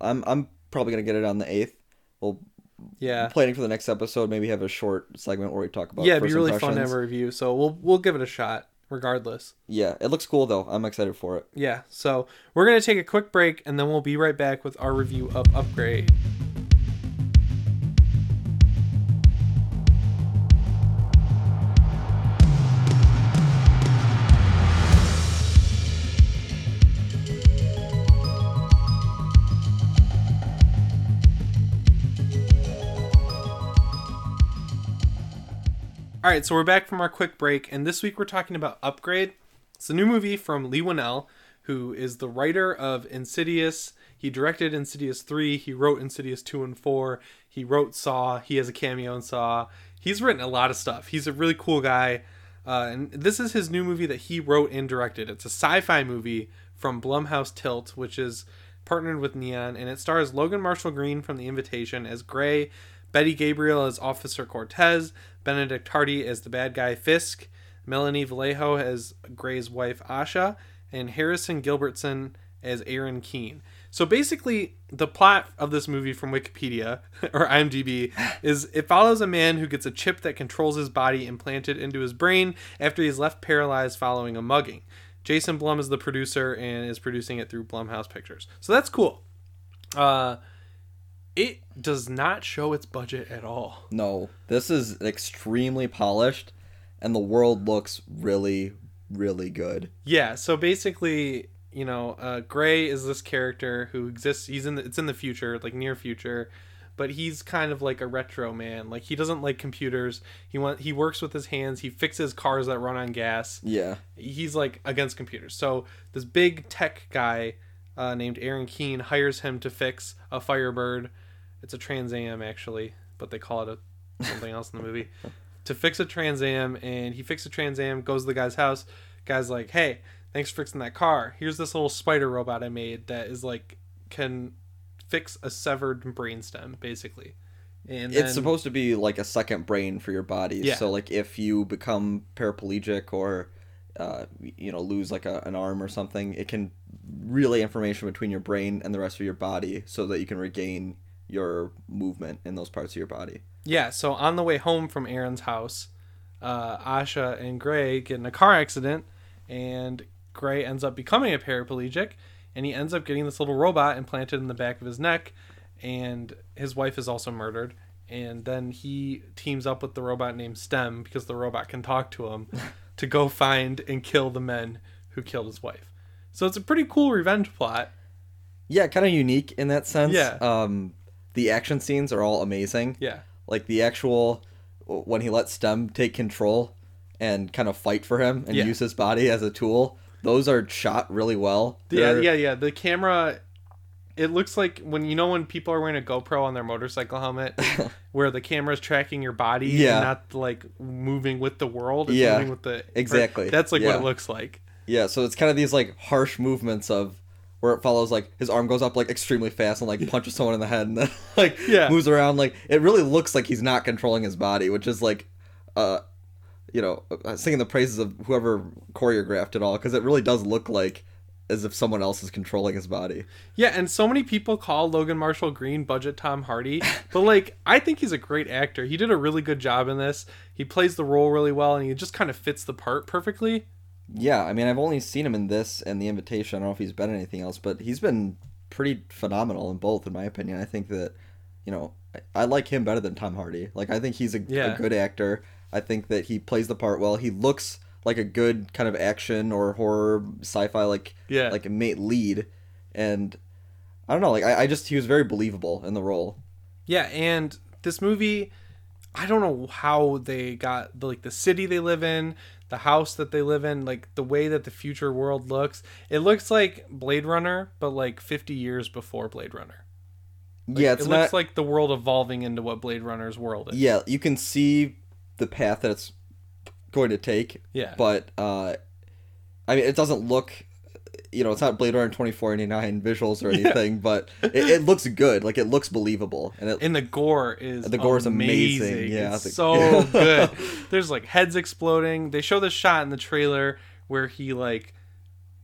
I'm I'm probably gonna get it on the eighth. We'll yeah planning for the next episode. Maybe have a short segment where we talk about. yeah it'd be really fun to have a review so we'll we'll give it a shot regardless Yeah, it looks cool though. I'm excited for it. yeah so we're gonna take a quick break and then we'll be right back with our review of upgrade All right, so we're back from our quick break, and this week we're talking about Upgrade. It's a new movie from Leigh Whannell, who is the writer of Insidious. He directed Insidious 3, he wrote Insidious 2 and 4, he wrote Saw, he has a cameo in Saw. He's written a lot of stuff. He's a really cool guy. Uh, and this is his new movie that he wrote and directed. It's a sci fi movie from Blumhouse Tilt, which is partnered with Neon, and it stars Logan Marshall Green from The Invitation as Gray, Betty Gabriel as Officer Cortez, Benedict Hardie as the bad guy Fisk, Melanie Vallejo as Gray's wife Asha, and Harrison Gilbertson as Aaron Keene. So basically, the plot of this movie from Wikipedia or IMDb is it follows a man who gets a chip that controls his body implanted into his brain after he's left paralyzed following a mugging. Jason Blum is the producer and is producing it through Blumhouse Pictures. So that's cool. Uh, it does not show its budget at all. No, this is extremely polished, and the world looks really, really good. Yeah, so basically, you know, uh, Gray is this character who exists. He's in the, it's in the future, like near future, but he's kind of like a retro man. Like he doesn't like computers. He want he works with his hands. He fixes cars that run on gas. Yeah. He's like against computers. So this big tech guy uh, named Aaron Keene hires him to fix a Firebird. It's a Trans Am actually, but they call it a something else in the movie. To fix a Trans Am, and he fixes a Trans Am, goes to the guy's house. Guy's like, "Hey, thanks for fixing that car. Here's this little spider robot I made that is like can fix a severed brainstem, basically." And then, it's supposed to be like a second brain for your body. Yeah. So like if you become paraplegic or uh, you know lose like a, an arm or something, it can relay information between your brain and the rest of your body so that you can regain your movement in those parts of your body. Yeah, so on the way home from Aaron's house, uh, Asha and Gray get in a car accident, and Gray ends up becoming a paraplegic, and he ends up getting this little robot implanted in the back of his neck, and his wife is also murdered, and then he teams up with the robot named Stem because the robot can talk to him to go find and kill the men who killed his wife. So it's a pretty cool revenge plot. Yeah, kind of unique in that sense. Yeah. Um, the action scenes are all amazing. Yeah. Like the actual when he lets Stem take control and kind of fight for him and Yeah. use his body as a tool. Those are shot really well. Yeah, They're- yeah, yeah. The camera it looks like when you know when people are wearing a GoPro on their motorcycle helmet where the camera's tracking your body Yeah. and not like moving with the world, Yeah, moving with the exactly. That's like what it looks like. Yeah, so it's kind of these like harsh movements of where it follows like his arm goes up like extremely fast and like punches someone in the head and then like Yeah. moves around like it really looks like he's not controlling his body, which is like uh you know, uh, singing the praises of whoever choreographed it all because it really does look like as if someone else is controlling his body. Yeah, and so many people call Logan Marshall Green budget Tom Hardy, but like I think he's a great actor. He did a really good job in this. He plays the role really well and he just kind of fits the part perfectly. Yeah, I mean, I've only seen him in this and The Invitation. I don't know if he's been in anything else, but he's been pretty phenomenal in both, in my opinion. I think that, you know, I, I like him better than Tom Hardy. Like, I think he's a, Yeah. a good actor. I think that he plays the part well. He looks like a good kind of action or horror, sci-fi, like, Yeah. like a mate lead. And I don't know, like, I, I just, he was very believable in the role. Yeah, and this movie, I don't know how they got the, like the city they live in, the house that they live in, like the way that the future world looks. It looks like Blade Runner, but like 50 years before Blade Runner. yeah, it's it not. looks like the world evolving into what Blade Runner's world is. yeah, you can see the path that it's going to take. Yeah. but uh, I mean, it doesn't look, you know, it's not Blade Runner twenty four eighty nine visuals or anything, but it, it looks good. Like it looks believable, and it and the gore is The gore is amazing, yeah, I it's think- so good. There's like heads exploding. They show this shot in the trailer where he like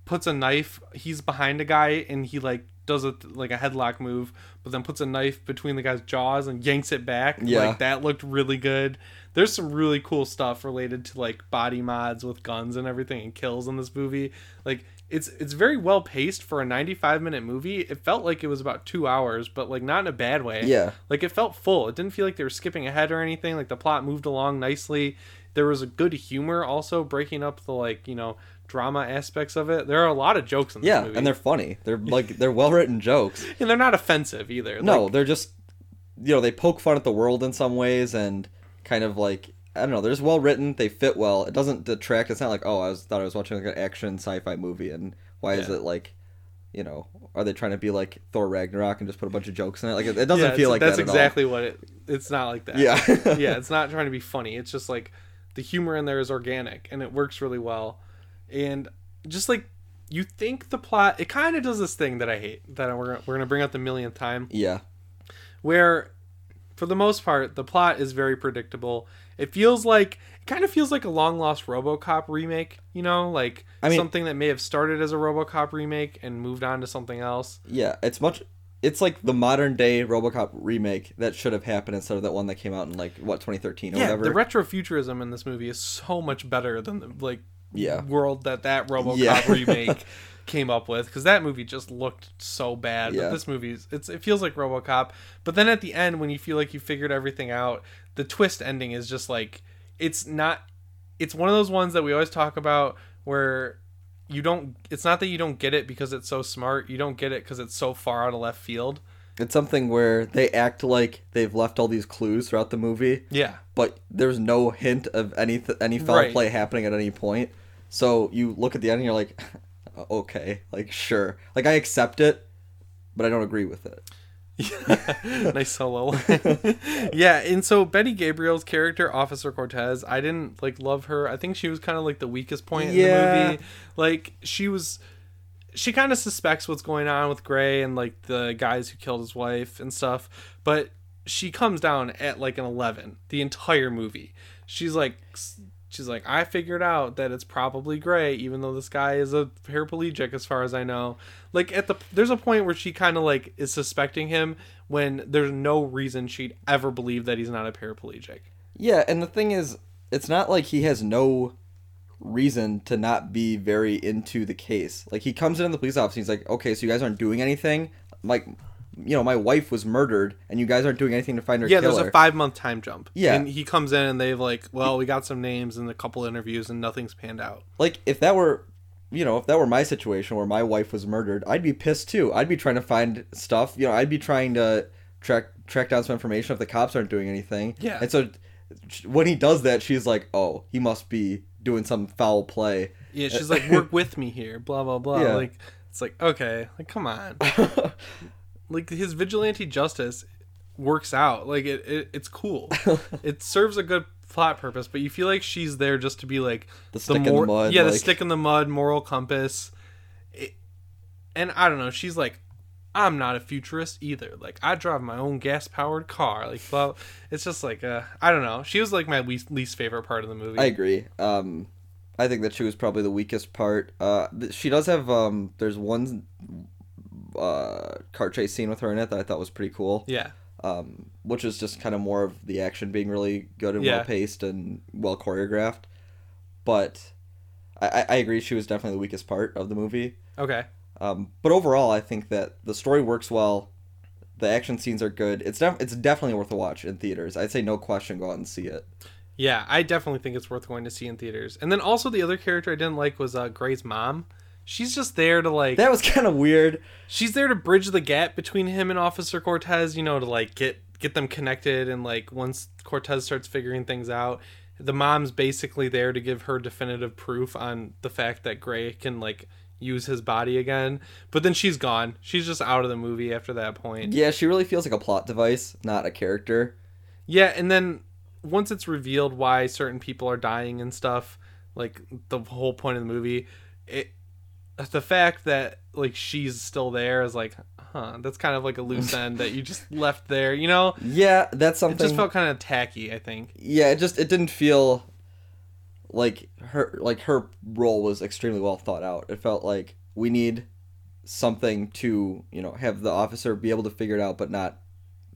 puts a knife he's behind a guy and he like does a like a headlock move but then puts a knife between the guy's jaws and yanks it back. Yeah. like that looked really good. There's some really cool stuff related to like body mods with guns and everything and kills in this movie. Like it's it's very well paced for a 95 minute movie it felt like it was about two hours but like not in a bad way yeah, like it felt full. It didn't feel like they were skipping ahead or anything. Like the plot moved along nicely. There was a good humor also breaking up the like, you know, drama aspects of it. There are a lot of jokes in this yeah, movie. and they're funny. They're like they're well written jokes. and they're not offensive either. No, Like, they're just, you know, they poke fun at the world in some ways, and kind of like I don't know. They're just well written. They fit well. It doesn't detract. It's not like oh, I was thought I was watching like an action sci-fi movie, and why is it like. You know, are they trying to be like Thor Ragnarok and just put a bunch of jokes in it? Like it, it doesn't yeah, feel like that's that at all. exactly what it it's not like that. Yeah. yeah, it's not trying to be funny. It's just like the humor in there is organic and it works really well. And just like you think the plot, it kind of does this thing that I hate that we're we're gonna bring up the millionth time. Yeah. where for the most part the plot is very predictable it feels like it kind of feels like a long lost robocop remake you know like I mean- something that may have started as a robocop remake and moved on to something else Yeah, it's much. It's like the modern day RoboCop remake that should have happened instead of that one that came out in like what 2013 or yeah whatever. the retrofuturism in this movie is so much better than the like Yeah. world that that robocop Yeah. remake came up with because that movie just looked so bad Yeah. but this movie is it's it feels like robocop but then at the end when you feel like you figured everything out the twist ending is just like it's not it's one of those ones that we always talk about where you don't it's not that you don't get it because it's so smart you don't get it because it's so far out of left field It's something where they act like they've left all these clues throughout the movie, yeah but there's no hint of any th- any foul Right. play happening at any point. So you look at the end and you're like, okay, like sure, like I accept it, but I don't agree with it. nice solo yeah, and so Betty Gabriel's character, Officer Cortez, I didn't like love her. I think she was kind of like the weakest point in the movie. Like she was she kind of suspects what's going on with Gray and like the guys who killed his wife and stuff, but she comes down at like an 11 the entire movie. She's like she's like I figured out that it's probably Gray even though this guy is a paraplegic as far as I know. Like at the there's a point where she kind of like is suspecting him when there's no reason she'd ever believe that he's not a paraplegic. Yeah, and the thing is, it's not like he has no reason to not be very into the case. Like he comes into the police office, he's like, "Okay, so you guys aren't doing anything. Like, you know, my wife was murdered, and you guys aren't doing anything to find her Yeah, killer. there's a five month time jump. Yeah. and he comes in and they've like, well, we got some names and a couple interviews and nothing's panned out. like if that were you know if that were my situation where my wife was murdered i'd be pissed too i'd be trying to find stuff you know i'd be trying to track track down some information if the cops aren't doing anything Yeah. and so when he does that she's like oh he must be doing some foul play Yeah, she's like, work with me here, blah blah blah. Yeah. Like, it's like, okay, like, come on. like his vigilante justice works out. Like it, it it's cool. it serves a good plot purpose, but you feel like she's there just to be like The stick in the mud, Yeah, the stick in the mud, moral compass. It, and I don't know. She's like, I'm not a futurist either. Like I drive my own gas powered car. Like, well, it's just like, uh, I don't know. She was like my least least favorite part of the movie. i agree um i think that she was probably the weakest part uh she does have um there's one uh car chase scene with her in it that i thought was pretty cool yeah. um, which is just kind of more of the action being really good and Yeah. well paced and well choreographed. But I, I agree, she was definitely the weakest part of the movie. Okay. Um, but overall, I think that the story works well. The action scenes are good. It's def- it's definitely worth a watch in theaters. I'd say no question, go out and see it. Yeah, I definitely think it's worth going to see in theaters. And then also the other character I didn't like was uh, Gray's mom. She's just there to like That was kind of weird. she's there to bridge the gap between him and Officer Cortez, you know, to like get get them connected and like once Cortez starts figuring things out, the mom's basically there to give her definitive proof on the fact that Gray can like use his body again. But then she's gone. She's just out of the movie after that point. Yeah, she really feels like a plot device, not a character. Yeah, and then once it's revealed why certain people are dying and stuff, like the whole point of the movie, it the fact that like she's still there is like, huh, that's kind of like a loose end that you just left there, you know? Yeah, that's something It just felt kind of tacky, I think. yeah, it just it didn't feel like her like her role was extremely well thought out. It felt like we need something to you know have the officer be able to figure it out, but not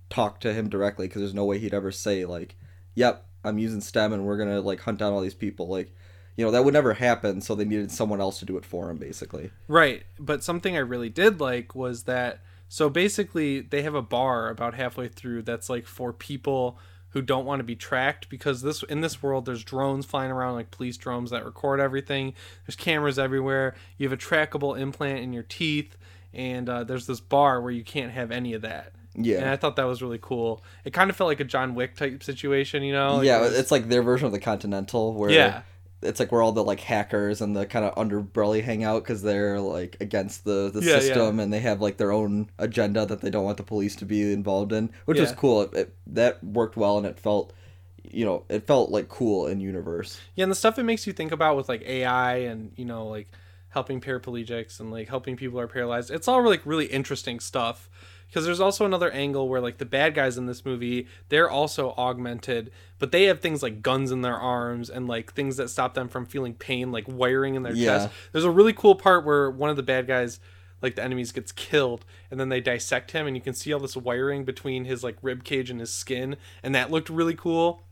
talk to him directly because there's no way he'd ever say like, "Yep, I'm using STEM and we're gonna like hunt down all these people." Like, you know that would never happen. So they needed someone else to do it for him, basically. Right. But something I really did like was that so basically they have a bar about halfway through that's like for people who don't want to be tracked because this in this world there's drones flying around like police drones that record everything. There's cameras everywhere. You have a trackable implant in your teeth and uh, there's this bar where you can't have any of that. Yeah. And I thought that was really cool. It kind of felt like a John Wick type situation, you know? Like, yeah, it was- it's like their version of the Continental, where Yeah. It's like where all the like hackers and the kind of underbelly hang out because they're like against the the Yeah, yeah. system and they have like their own agenda that they don't want the police to be involved in, which was cool. It, it, that worked well and it felt, you know, it felt like cool in universe. Yeah, and the stuff it makes you think about with like AI and you know like helping paraplegics and like helping people who are paralyzed. It's all like really interesting stuff because there's also another angle where like the bad guys in this movie they're also augmented, but they have things like guns in their arms and like things that stop them from feeling pain, like wiring in their Yeah. chest. There's a really cool part where one of the bad guys like the enemies gets killed and then they dissect him and you can see all this wiring between his like rib cage and his skin and that looked really cool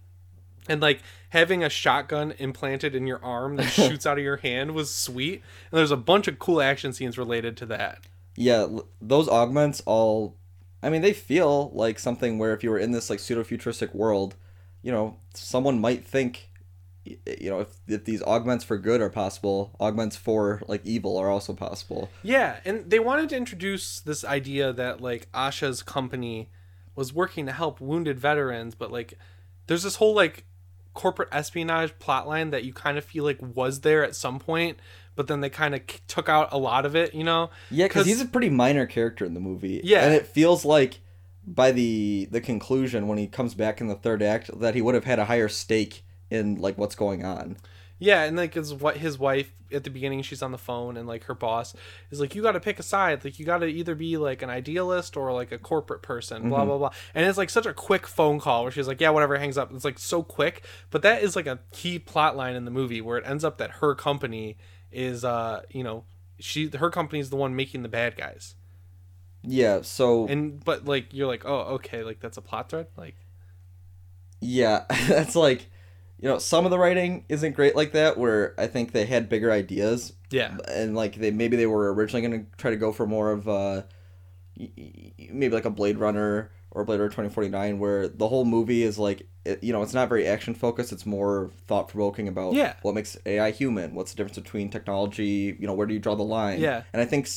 and like having a shotgun implanted in your arm that shoots out of your hand was sweet and there's a bunch of cool action scenes related to that Yeah, those augments all, I mean, they feel like something where if you were in this like pseudo futuristic world, you know, someone might think, you know, if, if these augments for good are possible, augments for like evil are also possible. yeah and they wanted to introduce this idea that like asha's company was working to help wounded veterans but like there's this whole like corporate espionage plotline that you kind of feel like was there at some point but then they kind of k- took out a lot of it you know Yeah, because he's a pretty minor character in the movie. Yeah. and it feels like by the the conclusion when he comes back in the third act that he would have had a higher stake in like what's going on. Yeah, and like his what his wife at the beginning, she's on the phone, and like her boss is like, "You got to pick a side. Like you got to either be like an idealist or like a corporate person." Blah mm-hmm. blah blah. And it's like such a quick phone call where she's like, "Yeah, whatever." Hangs up. It's like so quick, but that is like a key plot line in the movie where it ends up that her company is, uh, you know, she her company is the one making the bad guys. Yeah, so And but like you're like, oh, okay, like that's a plot thread. Like yeah, that's like you know, some of the writing isn't great like that where I think they had bigger ideas yeah, and like they maybe they were originally going to try to go for more of uh maybe like a Blade Runner or Blade Runner 2049 where the whole movie is like it, you know it's not very action focused it's more thought provoking about Yeah. what makes AI human what's the difference between technology you know where do you draw the line Yeah. and I think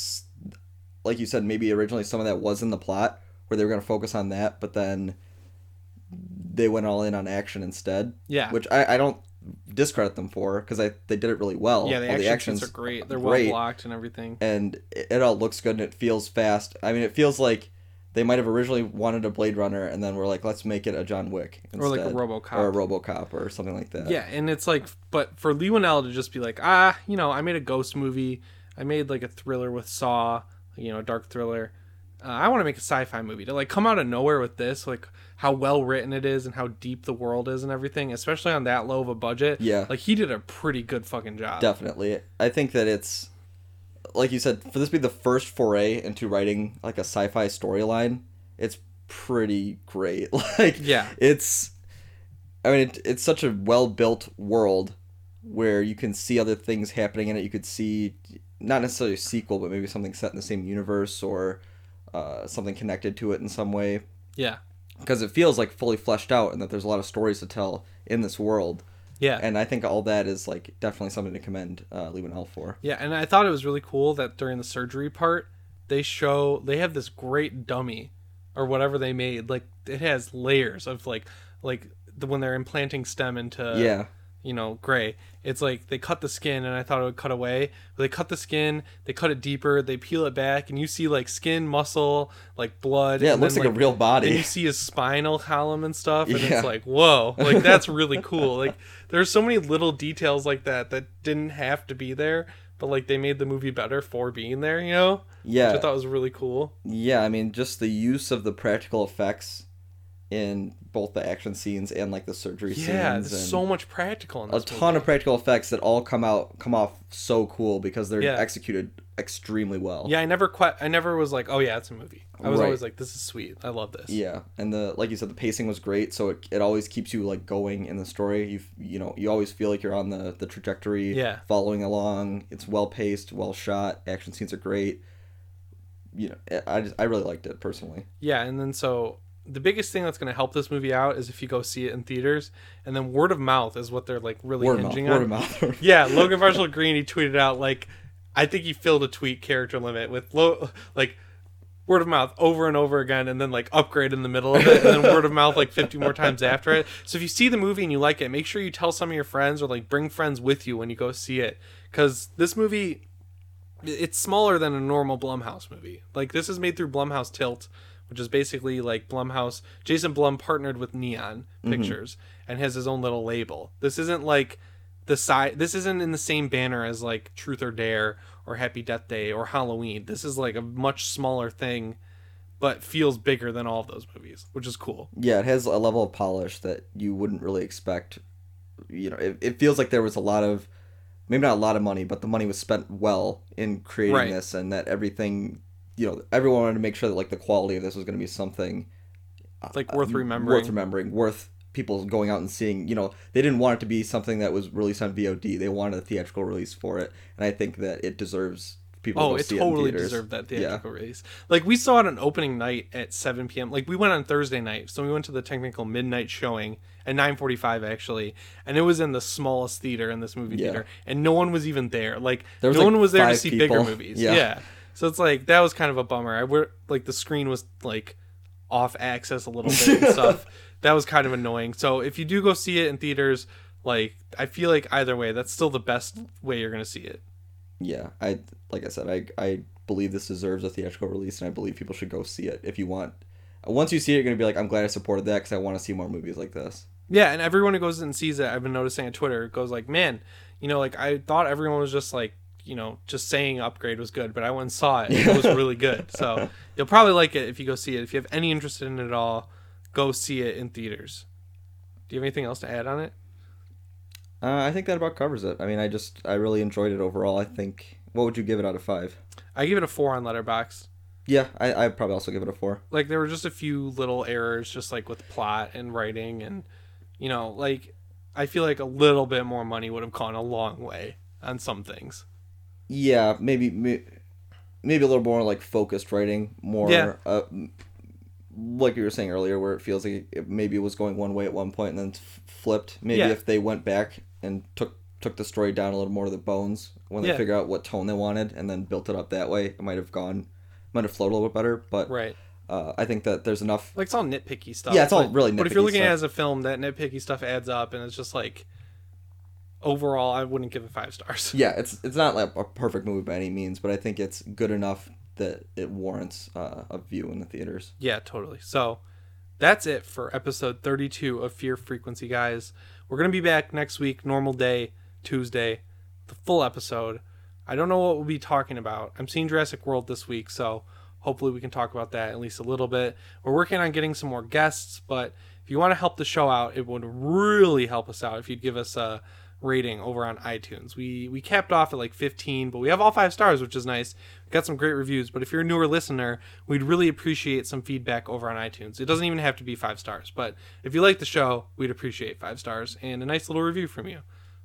like you said maybe originally some of that was in the plot where they were going to focus on that but then they went all in on action instead Yeah. which I, I don't discredit them for because I they did it really well yeah, the all action the actions are great. They're great. well blocked and everything. and it, it all looks good and it feels fast. I mean, it feels like they might have originally wanted a Blade Runner and then we're like, let's make it a John Wick instead. Or like a RoboCop. or a RoboCop or something like that. Yeah, and it's like, but for Leigh Whannell to just be like, ah, you know, I made a ghost movie, I made like a thriller with Saw, you know, a dark thriller. Uh, I want to make a sci-fi movie to like come out of nowhere with this, like how well written it is and how deep the world is and everything, especially on that low of a budget. Yeah. like he did a pretty good fucking job. Definitely. I think that it's like you said, for this to be the first foray into writing like a sci-fi storyline, it's pretty great. Like Yeah. it's I mean, it, it's such a well-built world where you can see other things happening in it. You could see not necessarily a sequel, but maybe something set in the same universe or uh, something connected to it in some way. Yeah, Because it feels like fully fleshed out, and that there's a lot of stories to tell in this world. Yeah, And I think all that is like definitely something to commend uh, Leigh Whannell for. Yeah, and I thought it was really cool that during the surgery part, they show they have this great dummy or whatever they made. Like it has layers of like like the when they're implanting stem into yeah, you know gray. It's like they cut the skin, and I thought it would cut away. But they cut the skin, they cut it deeper, they peel it back, and you see like skin, muscle, like blood. yeah, it looks then, like, a real body. and you see his spinal column and stuff, and Yeah. it's like, whoa, like that's really cool. Like there's so many little details like that that didn't have to be there, but like they made the movie better for being there, you know? Yeah. Which I thought was really cool. yeah. I mean, just the use of the practical effects in both the action scenes and like the surgery Yeah, scenes. Yeah, there's so much practical in a this ton of practical effects that all come out come off so cool because they're Yeah. executed extremely well. Yeah, I never quite I never was like, oh yeah, it's a movie. I was Right. always like, this is sweet. I love this. Yeah, and the like you said, the pacing was great, so it, it always keeps you like going in the story. You you know you always feel like you're on the the trajectory. Yeah. following along. It's well paced, well shot. Action scenes are great. You know, I just, I really liked it personally. Yeah, and then so the biggest thing that's going to help this movie out is if you go see it in theaters, and then word of mouth is what they're like really Word of mouth, hinging word on. of mouth. Yeah, Logan Marshall Green he tweeted out like I think he filled a tweet character limit with lo- like word of mouth over and over again and then like upgrade in the middle of it and then word of mouth like 50 more times after it. So if you see the movie and you like it, make sure you tell some of your friends or like bring friends with you when you go see it cuz this movie it's smaller than a normal Blumhouse movie. Like this is made through Blumhouse Tilt, which is basically like Blumhouse. Jason Blum partnered with Neon mm-hmm. Pictures and has his own little label. This isn't like the side. This isn't in the same banner as like Truth or Dare or Happy Death Day or Halloween. This is like a much smaller thing, but feels bigger than all of those movies, which is cool. yeah, it has a level of polish that you wouldn't really expect. You know, it, it feels like there was a lot of maybe not a lot of money, but the money was spent well in creating Right. this, and that everything. You know, everyone wanted to make sure that like the quality of this was going to be something uh, Like worth um, remembering. worth remembering, worth people going out and seeing. You know, they didn't want it to be something that was released on VOD. They wanted a theatrical release for it, and I think that it deserves people. Oh, go it totally it deserved that Yeah. theatrical release. Like we saw it on opening night at 7 p.m. Like we went on Thursday night, so we went to the technical midnight showing at 9:45 actually, and it was in the smallest theater in this movie Yeah. theater, and no one was even there. Like There was, no like, one was there to see people. bigger movies. Yeah. Yeah. So it's like that was kind of a bummer. I were like the screen was like off access a little bit and stuff. That was kind of annoying. So if you do go see it in theaters, like I feel like either way, that's still the best way you're gonna see it. Yeah, I like I said, I I believe this deserves a theatrical release, and I believe people should go see it if you want. Once you see it, you're gonna be like, I'm glad I supported that because I want to see more movies like this. Yeah, and everyone who goes and sees it, I've been noticing on Twitter, goes like, "Man, you know, like I thought everyone was just like, you know, just saying upgrade was good, but I went and saw it. It was really good. So you'll probably like it if you go see it. If you have any interest in it at all, go see it in theaters. Do you have anything else to add on it? Uh, I think that about covers it. I mean, I just I really enjoyed it overall. I think. What would you give it out of five? I give it a four on Letterboxd. Yeah, I I'd probably also give it a four. Like there were just a few little errors, just like with plot and writing, and you know, like I feel like a little bit more money would have gone a long way on some things. Yeah, maybe. maybe a little more like focused writing, more Yeah. uh, like you were saying earlier, where it feels like it, maybe it was going one way at one point and then f- flipped. Maybe Yeah. if they went back and took took the story down a little more to the bones when they Yeah. figure out what tone they wanted and then built it up that way, it might have gone, might have flowed a little bit better. But Right. uh, I think that there's enough. Like it's all nitpicky stuff. Yeah, it's all really But if you're nitpicky looking at it as a film, that nitpicky stuff adds up, and it's just like overall, I wouldn't give it five stars. Yeah, it's it's not like a perfect movie by any means, but I think it's good enough that it warrants uh, a view in the theaters. Yeah, totally. So that's it for episode 32 of Fear Frequency, guys. We're going to be back next week, normal day, Tuesday, the full episode. I don't know what we'll be talking about. I'm seeing Jurassic World this week, so hopefully we can talk about that at least a little bit. We're working on getting some more guests, but if you want to help the show out, it would really help us out if you'd give us a rating over on iTunes. We we capped off at like 15, but we have all 5 stars, which is nice. We got some great reviews, but if you're a newer listener, we'd really appreciate some feedback over on iTunes. It doesn't even have to be 5 stars, but if you like the show, we'd appreciate 5 stars and a nice little review from you.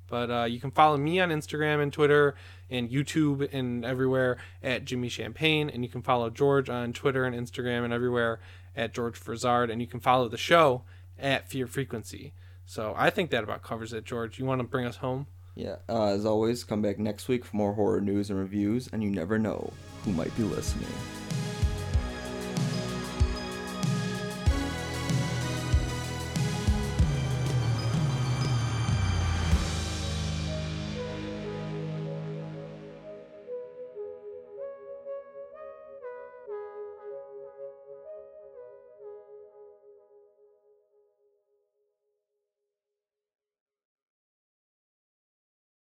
But uh, you can follow me on Instagram and Twitter and YouTube and everywhere at Jimmy Champagne. And you can follow George on Twitter and Instagram and everywhere at George Frizard. And you can follow the show at Fear Frequency. So I think that about covers it, George. You want to bring us home? Yeah, uh, as always, come back next week for more horror news and reviews, and you never know who might be listening.